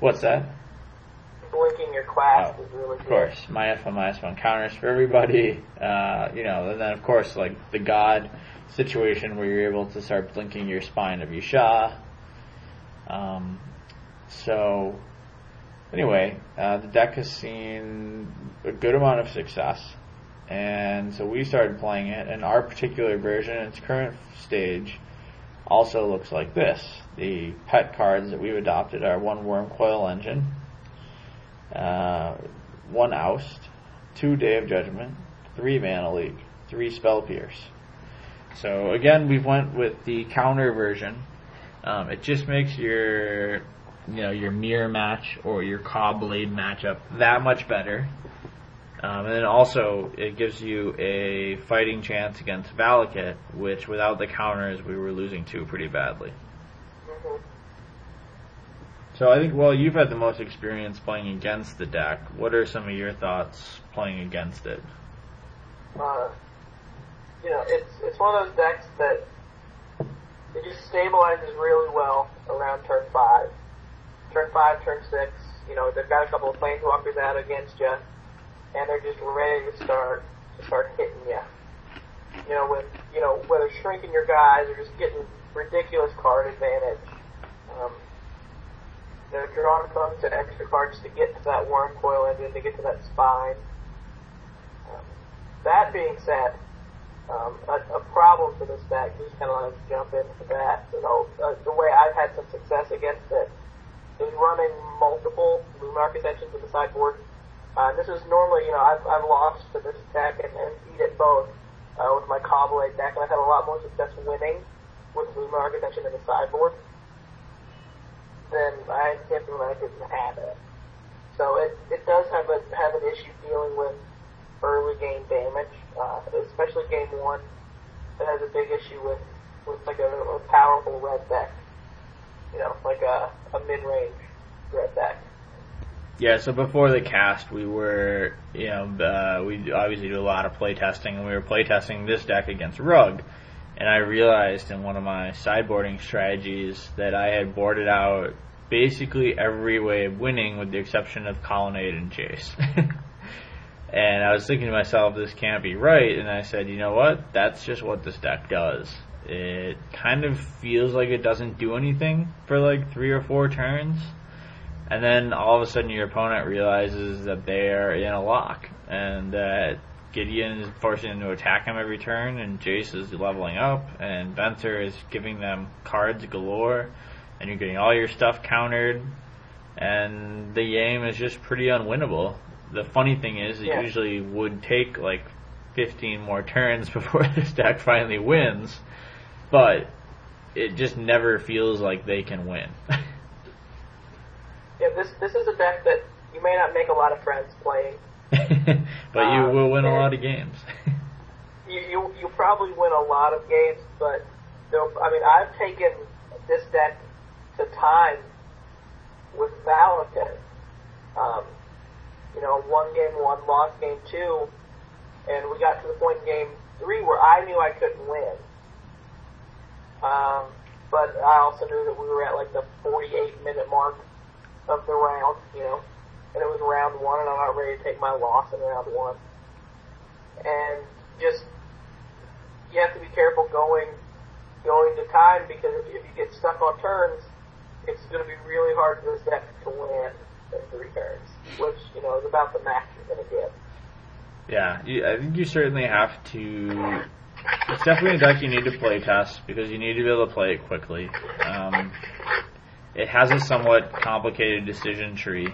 What's that? Blinking your Clasp Oh, is really good. Of course, minus one, minus one counters for everybody. Uh, you know, and then of course, like the god situation where you're able to start blinking your Spine of Ish Sah. Um, so, anyway, uh, the deck has seen a good amount of success, and so we started playing it. And our particular version, its current stage, also looks like this. The pet cards that we've adopted are one Wurmcoil Engine, uh, one Oust, two Day of Judgment, three Mana Leak, three Spell Pierce. So again, we went with the counter version. Um, it just makes your, you know, your mirror match or your Caw Blade matchup that much better. Um, and then also, it gives you a fighting chance against Valakut, which without the counters, we were losing to pretty badly. hmm So I think, well, you've had the most experience playing against the deck. What are some of your thoughts playing against it? Uh, you know, it's it's one of those decks that it just stabilizes really well around turn five. Turn five, turn six, you know, they've got a couple of planeswalkers out against you, and they're just ready to start to start hitting you. You know, with you know whether shrinking your guys or just getting ridiculous card advantage. They're drawing funds to extra cards to get to that Wurmcoil Engine, to get to that spine. Um, that being said, um, a, a problem for this deck, just kind of like jump into that, you know, uh, the way I've had some success against it is running multiple Luminarch Ascensions in the sideboard. Uh, this is normally, you know, I've, I've lost to this deck and, and beat it both uh, with my Caw-Blade deck, and I've had a lot more success winning with Luminarch Ascension in the sideboard than I did when I have it. So it, it does have a have an issue dealing with early game damage, uh, especially game one. It has a big issue with with like a, a powerful red deck, you know, like a, a mid range red deck. Yeah, so before the cast, we were, you know, uh, we obviously do a lot of play testing, and we were play testing this deck against Rug. And I realized in one of my sideboarding strategies that I had boarded out basically every way of winning with the exception of Colonnade and Jace. *laughs* and I was thinking to myself, this can't be right. And I said, you know what? That's just what this deck does. It kind of feels like it doesn't do anything for like three or four turns. And then all of a sudden your opponent realizes that they're in a lock and that Gideon is forcing them to attack him every turn and Jace is leveling up and Venser is giving them cards galore and you're getting all your stuff countered and the game is just pretty unwinnable. The funny thing is it Yeah. usually would take like 15 more turns *laughs* before this deck finally wins, but it just never feels like they can win. *laughs* Yeah, this this is a deck that you may not make a lot of friends playing. *laughs* but you Um, will win a lot of games. *laughs* You you you probably win a lot of games, but I mean I've taken this deck to time with Valakut. Um, you know, one game one, lost game two, and we got to the point in game three where I knew I couldn't win. Um, but I also knew that we were at like the 48 minute mark of the round, you know, and it was round one, and I'm not ready to take my loss in round one. And just you have to be careful going going to time because if, you get stuck on turns, it's going to be really hard for this deck to win in three turns, which you know is about the max you're going to get. Yeah, I think you certainly have to. It's definitely a deck you need to play test because you need to be able to play it quickly. Um, it has a somewhat complicated decision tree,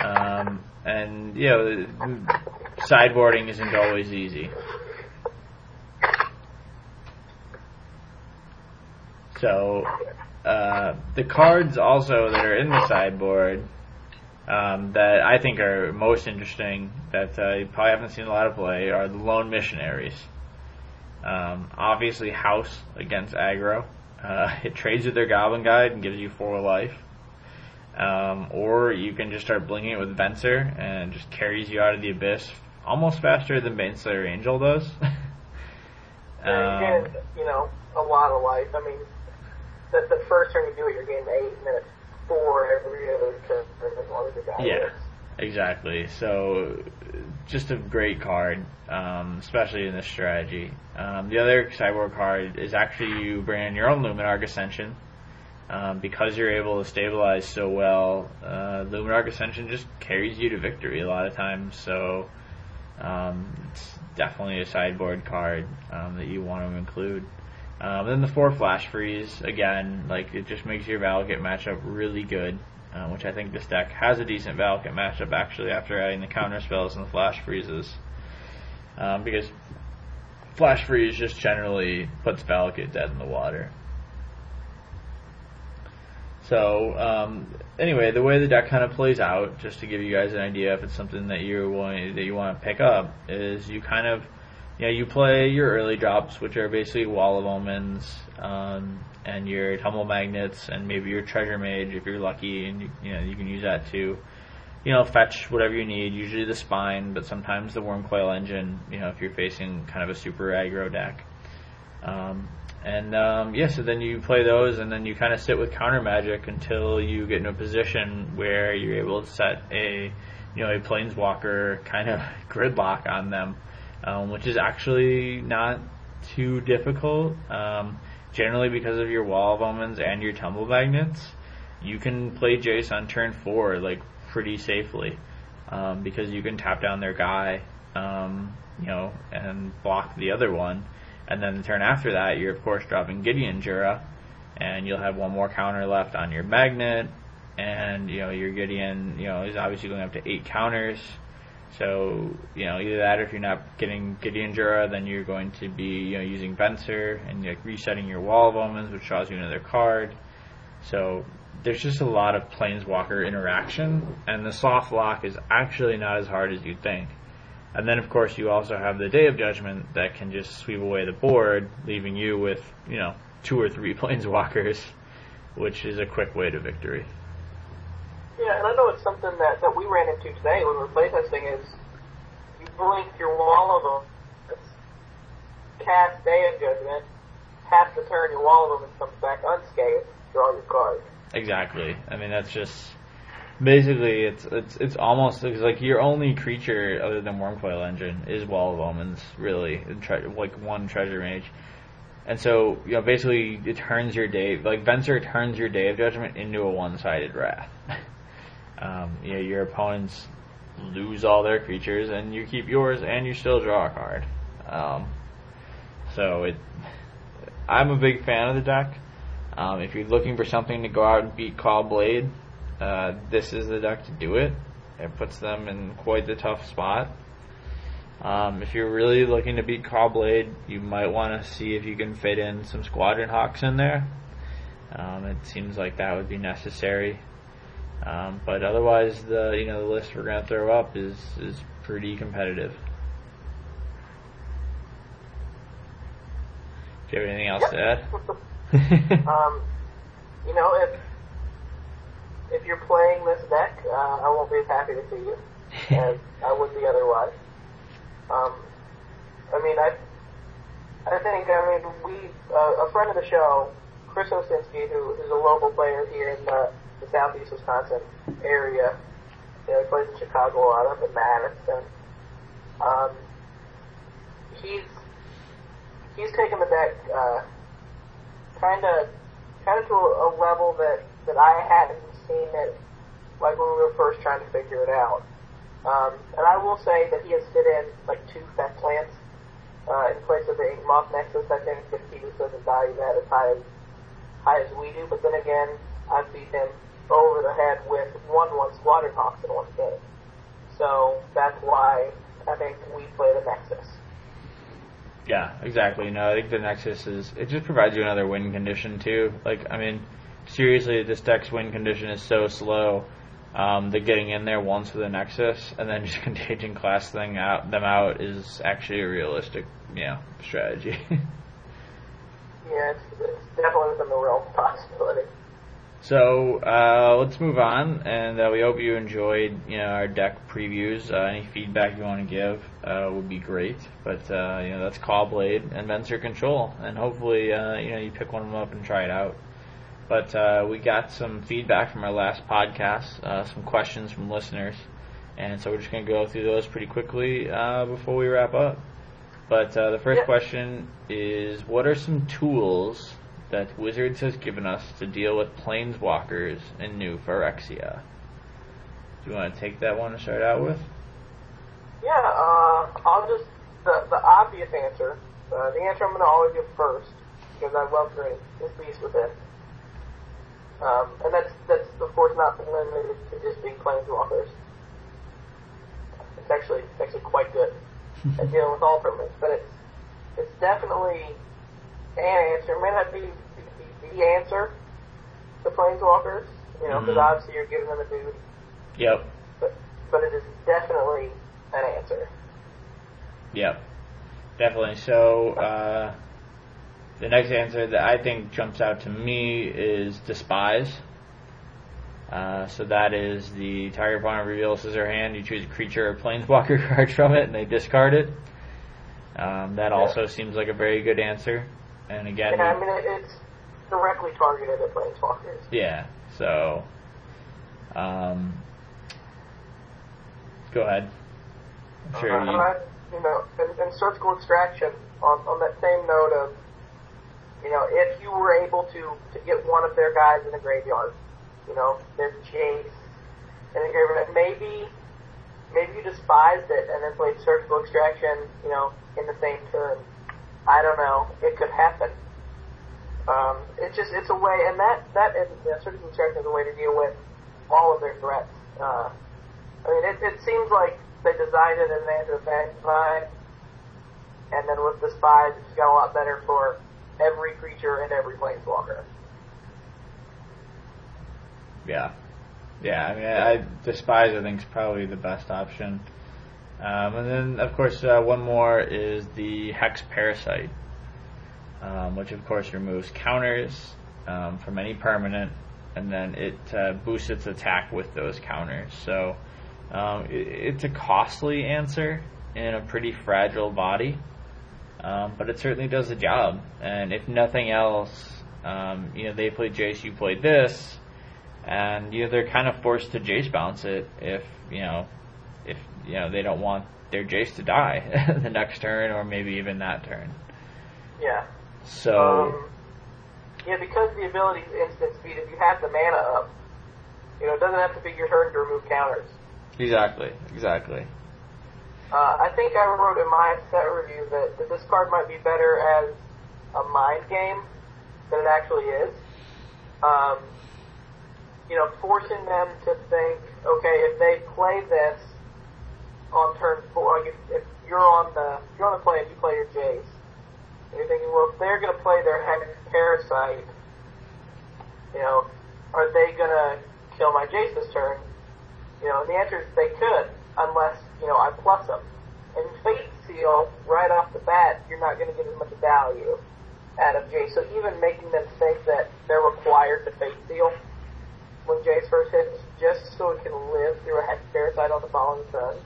um, and you know, sideboarding isn't always easy. So, uh, the cards also that are in the sideboard um, that I think are most interesting that uh, you probably haven't seen a lot of play are the lone missionaries. Um, obviously, House against aggro. Uh, *laughs* it trades with their Goblin Guide and gives you four life. Um, or you can just start blinging it with Venser and it just carries you out of the abyss almost faster than Baneslayer Angel does. *laughs* You um, get, you know, a lot of life. I mean, the, the first turn you do it, you're getting eight, and then it's four every other turn as long as the guy Yeah. lives. Exactly. So, just a great card, um, especially in this strategy. Um, the other sideboard card is actually you bring in your own Luminarch Ascension. Um, because you're able to stabilize so well, uh, Luminarch Ascension just carries you to victory a lot of times. So, um, it's definitely a sideboard card um, that you want to include. Um, then the four flash freeze again, like it just makes your Valakut matchup really good, uh, which I think this deck has a decent Valakut matchup actually after adding the counter spells and the flash freezes, um, because flash freeze just generally puts Valakut dead in the water. So um, anyway, the way the deck kind of plays out, just to give you guys an idea, if it's something that you're willing that you want to pick up, is you kind of you know, you play your early drops, which are basically Wall of Omens, um, and your Tumble Magnets, and maybe your Treasure Mage if you're lucky, and you, you know you can use that to, you know, fetch whatever you need. Usually the Spine, but sometimes the Wurmcoil Engine. You know, if you're facing kind of a super aggro deck. Um, and um, yeah, so then you play those, and then you kind of sit with counter magic until you get in a position where you're able to set a, you know, a planeswalker kind of *laughs* gridlock on them um, which is actually not too difficult. Um, generally, because of your wall of omens and your tumble magnets, you can play Jace on turn four like pretty safely um, because you can tap down their guy, um, you know, and block the other one. And then the turn after that, you're of course dropping Gideon Jura, and you'll have one more counter left on your magnet. And you know your Gideon, you know, is obviously going up to eight counters. So, you know, either that or if you're not getting Gideon Jura, then you're going to be, you know, using Venser and like resetting your Wall of Omens, which draws you another card. So there's just a lot of Planeswalker interaction, and the soft lock is actually not as hard as you'd think. And then, of course, you also have the Day of Judgment that can just sweep away the board, leaving you with, you know, two or three *laughs* Planeswalkers, which is a quick way to victory. Yeah, and I know it's something that, that we ran into today when we were playtesting is you blink your Wall of Omens, cast Day of Judgment, half the turn your Wall of Omens and comes back unscathed, draw your card. Exactly. I mean, that's just basically it's it's it's almost it's like your only creature other than Wurmcoil Engine is Wall of Omens, really, tre- like one Treasure Mage. And so, you know, basically it turns your day, like Venser turns your Day of Judgment into a one-sided Wrath. *laughs* um, you know, your opponents lose all their creatures and you keep yours and you still draw a card. Um, so it, I'm a big fan of the deck. Um, if you're looking for something to go out and beat Caw-Blade, uh, this is the deck to do it. It puts them in quite the tough spot. Um, if you're really looking to beat Caw-Blade, you might want to see if you can fit in some Squadron Hawks in there. Um, it seems like that would be necessary. Um, but otherwise, the you know the list we're going to throw up is is pretty competitive. Do you have anything else to add? *laughs* um, you know, if if you're playing this deck, uh, I won't be as happy to see you *laughs* as I would be otherwise. Um, I mean, I I think I mean we uh, a friend of the show, Chris Osinski, who is a local player here in the the southeast Wisconsin area. You know, he plays in Chicago a lot, up in Madison. Um, he's he's taken the deck uh, kind of kind of to a, a level that that I hadn't seen it like when we were first trying to figure it out. Um, and I will say that he has fit in like two fetch lands uh, in place of the Inkmoth Nexus. I think that he doesn't value that as high as high as we do. But then again, I've beat him over the head with one one Squadron Hawks in one game. So that's why I think we play the Nexus. Yeah, exactly. No, I think the Nexus is it just provides you another win condition too. Like I mean, seriously, this deck's win condition is so slow. Um, that getting in there once with a Nexus and then just *laughs* Contagion Clasp thing out them out is actually a realistic, you know, strategy. *laughs* yeah, it's, it's definitely within the realm of possibility. So uh, let's move on, and uh, we hope you enjoyed you know our deck previews. Uh, any feedback you want to give uh, would be great. But uh, you know that's Caw-Blade and Venser Control, and hopefully uh, you know you pick one of them up and try it out. But we got some feedback from our last podcast, some questions from listeners, and so we're just going to go through those pretty quickly before we wrap up. But the first question is, what are some tools that Wizards has given us to deal with planeswalkers in New Phyrexia. Do you want to take that one to start out with? Yeah, uh, I'll just the the obvious answer. Uh, the answer I'm going to always give first because I love green is Beast Within. Um, and that's that's of course not limited to just being planeswalkers. It's actually it's actually quite good at *laughs* dealing with all permanents, but it's it's definitely an answer. It may not be the answer, the planeswalkers, you know, because Mhm. obviously you're giving them a dude, Yep. but but it is definitely an answer. Yep. Definitely. So, uh, the next answer that I think jumps out to me is despise. Uh, so that is the target opponent reveals scissor hand. You choose a creature or planeswalker *laughs* card from it, and they discard it. Um, that Yeah. also seems like a very good answer. And again, Yeah, I mean it's directly targeted at planeswalkers. yeah. So, um, go ahead. I'm sure you. Uh, you know, and, and surgical extraction on, on that same note of, you know, if you were able to, to get one of their guys in the graveyard, you know, their Jace in the graveyard, maybe, maybe you despised it and then played surgical extraction, you know, in the same turn. I don't know. It could happen. Um, it's just, it's a way, and that, that, you know, surgical extraction is a way to deal with all of their threats. Uh, I mean, it, it seems like they designed it as an anti-vampire, and then with the spies, it's got a lot better for every creature and every planeswalker. Yeah, yeah. I mean, I, despise. I think is probably the best option. Um, and then, of course, uh, one more is the hex parasite, um, which of course removes counters um, from any permanent, and then it uh, boosts its attack with those counters. So um, it, it's a costly answer in a pretty fragile body, um, but it certainly does the job. And if nothing else, um, you know, they played Jace, you played this, and you know they're kind of forced to Jace bounce it if you know if you know they don't want their Jace to die *laughs* the next turn or maybe even that turn. Yeah. So Um, yeah, because the ability is instant speed, if you have the mana up, you know, it doesn't have to be your turn to remove counters. exactly, exactly. Uh, I think I wrote in my set review that, that this card might be better as a mind game than it actually is. Um, you know, forcing them to think, okay, if they play this on turn four, like if, if you're on the if you're on the play and you play your Jace, and you're thinking, well, if they're going to play their Hex Parasite, you know, are they going to kill my Jace this turn? You know, and the answer is they could, unless, you know, I plus them. And Fate Seal, right off the bat, you're not going to get as much value out of Jace. So even making them think that they're required to Fate Seal when Jace first hits, just so it can live through a Hex Parasite on the following turn,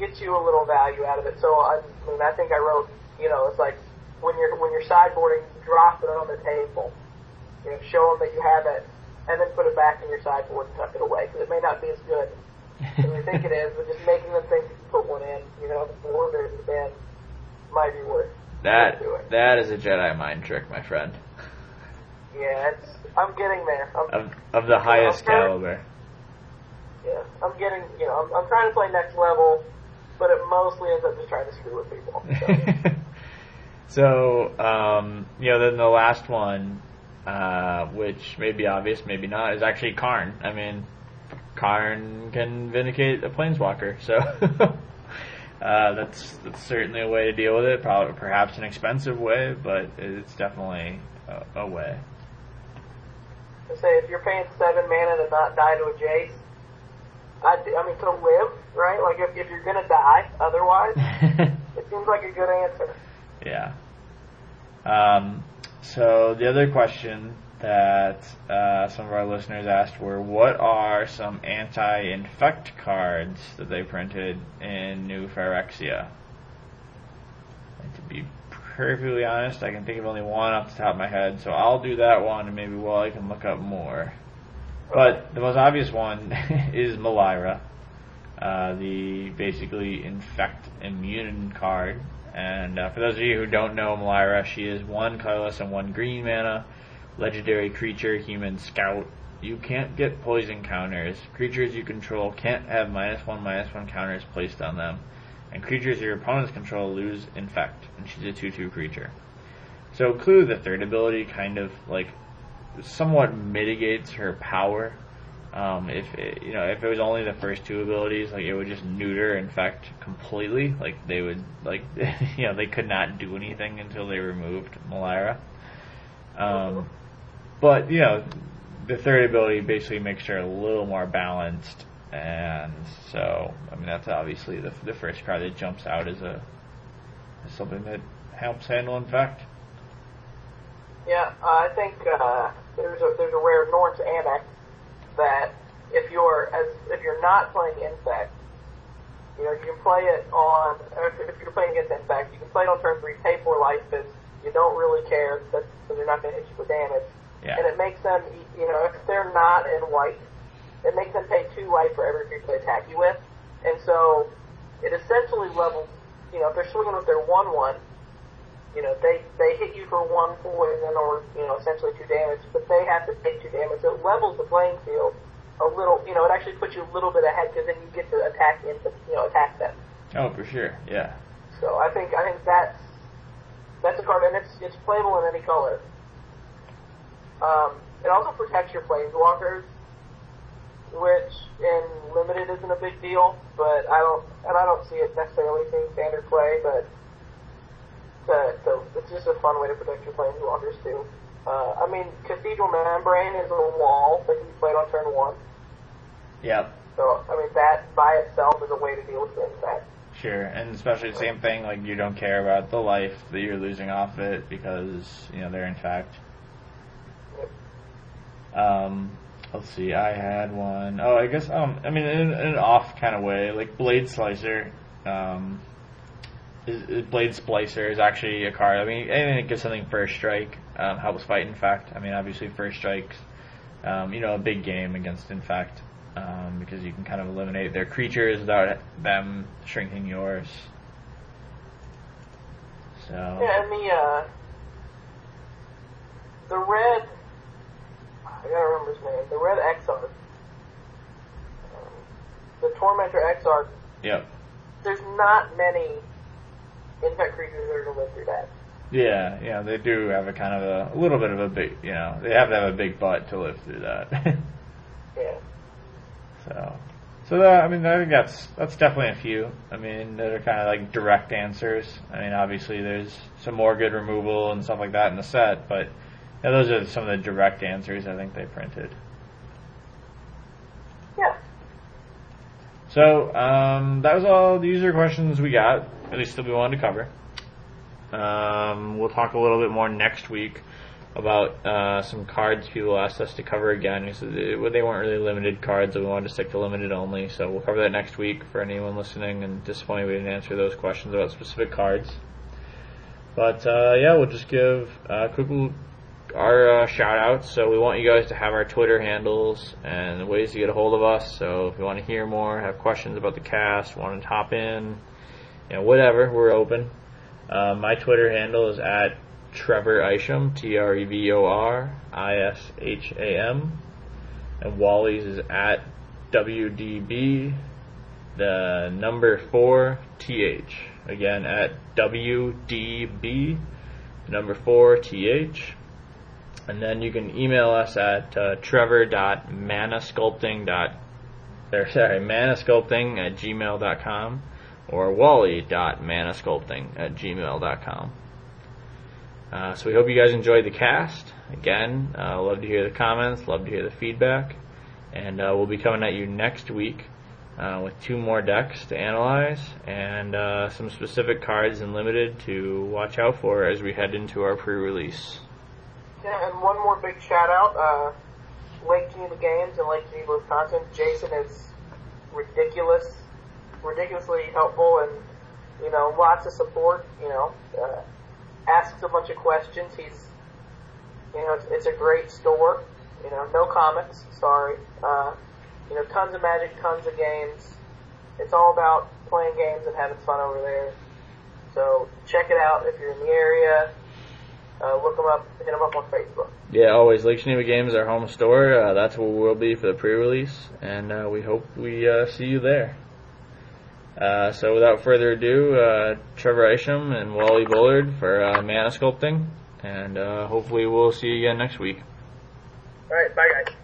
gets you a little value out of it. So I, I mean, I think I wrote, you know, it's like when you're when you're sideboarding, drop it on the table. You know, show them that you have it, and then put it back in your sideboard and tuck it away because it may not be as good as you think it is. But just making them think put one in, you know, the order in the bin might be worth That that is a Jedi mind trick, my friend, Yeah, it's, I'm getting there. I'm, of of the highest Okay. caliber. yeah, I'm getting, you know, I'm, I'm trying to play next level, but it mostly ends up just trying to screw with people. so, *laughs* um, you know, then the last one, uh, which may be obvious, maybe not, is actually Karn. I mean, Karn can vindicate a planeswalker, so *laughs* uh, that's that's certainly a way to deal with it. Probably, perhaps an expensive way, but it's definitely a, a way. I say if you're paying seven mana to not die to a Jace, I, I mean to live, right? Like if, if you're gonna die, otherwise, *laughs* it seems like a good answer. Yeah. Um, so the other question that uh, some of our listeners asked were, what are some anti-infect cards that they printed in New Phyrexia? And to be perfectly honest, I can think of only one off the top of my head, so I'll do that one, and maybe while I can look up more. But the most obvious one *laughs* is Melira, uh, the basically infect immune card. And uh, for those of you who don't know Melira, she is one colorless and one green mana, legendary creature, human scout. You can't get poison counters. Creatures you control can't have minus one, minus one counters placed on them. And creatures your opponents control lose infect. And she's a 2-2 creature. So Clue, the third ability, kind of like somewhat mitigates her power. Um, if it, you know, if it was only the first two abilities, like it would just neuter infect completely. Like they would, like *laughs* you know, they could not do anything until they removed Melira. Um, but you know, the third ability basically makes her a little more balanced, and so I mean that's obviously the the first card that jumps out as a as something that helps handle infect. Yeah, I think uh, there's a there's a rare Norn's Annex that if you're as if you're not playing infect, you know you can play it on. If, you're playing against infect, you can play it on turn three, pay four life because you don't really care because they're not going to hit you for damage. Yeah. And it makes them, you know, if they're not in white, it makes them pay two white for every creature they attack you with. And so it essentially levels, you know, if they're swinging with their one one, you know, they they hit you for one poison or you know essentially two damage, but they have to take two damage. So it levels the playing field a little. You know, it actually puts you a little bit ahead because then you get to attack into you know attack them. Oh, for sure. Yeah. So I think I think that's that's a card, and it's it's playable in any color. Um, it also protects your planeswalkers, which in limited isn't a big deal, but I don't and I don't see it necessarily being standard play, but to, it's just a fun way to protect your planeswalkers too. Uh, I mean, Cathedral Membrane is a wall that can be played on turn one. Yep. So I mean that by itself is a way to deal with things that. Sure, and especially the same thing. Like you don't care about the life that you're losing off it because you know they're infect. Um, let's see. I had one. Oh, I guess. Um, I mean, in, in an off kind of way, like Blade Slicer. Um, is, is Blade Splicer is actually a card. I mean, anything that gives something first strike um, helps fight infect, I mean, obviously first strikes. Um, you know, a big game against infect um, because you can kind of eliminate their creatures without them shrinking yours. So. Yeah, and the uh, the red. I gotta remember his name. The red Exarch. Um, the Tormentor Exarch. Yep. There's not many infect creatures that are gonna live through that. Yeah, yeah, they do have a kind of a, a little bit of a big, you know, they have to have a big butt to live through that. *laughs* Yeah. so, so that, I mean, I think that's that's definitely a few. I mean, that are kind of like direct answers. I mean, obviously there's some more good removal and stuff like that in the set, but yeah, those are some of the direct answers I think they printed. Yeah. So um, that was all the user questions we got, at least that we wanted to cover. Um, we'll talk a little bit more next week about uh, some cards people asked us to cover again. Because they they weren't really limited cards, and we wanted to stick to limited only. So we'll cover that next week for anyone listening. And disappointed we didn't answer those questions about specific cards. But uh, yeah, we'll just give uh, quick our uh, shout outs. So we want you guys to have our Twitter handles and ways to get a hold of us. So if you want to hear more, have questions about the cast, want to hop in, you know, whatever, we're open. Uh, my Twitter handle is at Trevor Isham, T R E V O R I S H A M. And Wally's is at WDB, the number 4 TH. Again, at WDB, number 4 TH. And then you can email us at uh, trevor.manasculpting. Or sorry, manasculpting at gmail.com or wally.manasculpting at gmail.com. Uh, so we hope you guys enjoyed the cast. Again, uh, love to hear the comments, love to hear the feedback, and uh, we'll be coming at you next week uh, with two more decks to analyze and uh, some specific cards and limited to watch out for as we head into our pre-release. Yeah, and one more big shout out. Uh, Lake Geneva Games in Lake Geneva, Wisconsin. Jason is ridiculous, ridiculously helpful, and you know, lots of support. You know, uh, asks a bunch of questions. He's, you know, it's, it's a great store. You know, no comics. Sorry. Uh, you know, tons of magic, tons of games. It's all about playing games and having fun over there. So check it out if you're in the area. Uh, look them up, hit them up on Facebook. Yeah, always Lake Geneva Games, our home store. Uh, that's where we'll be for the pre-release, and uh, we hope we uh, see you there. Uh, so without further ado, uh, Trevor Isham and Wally Bullard for uh, Mana Sculpting, and uh, hopefully we'll see you again next week. All right, bye guys.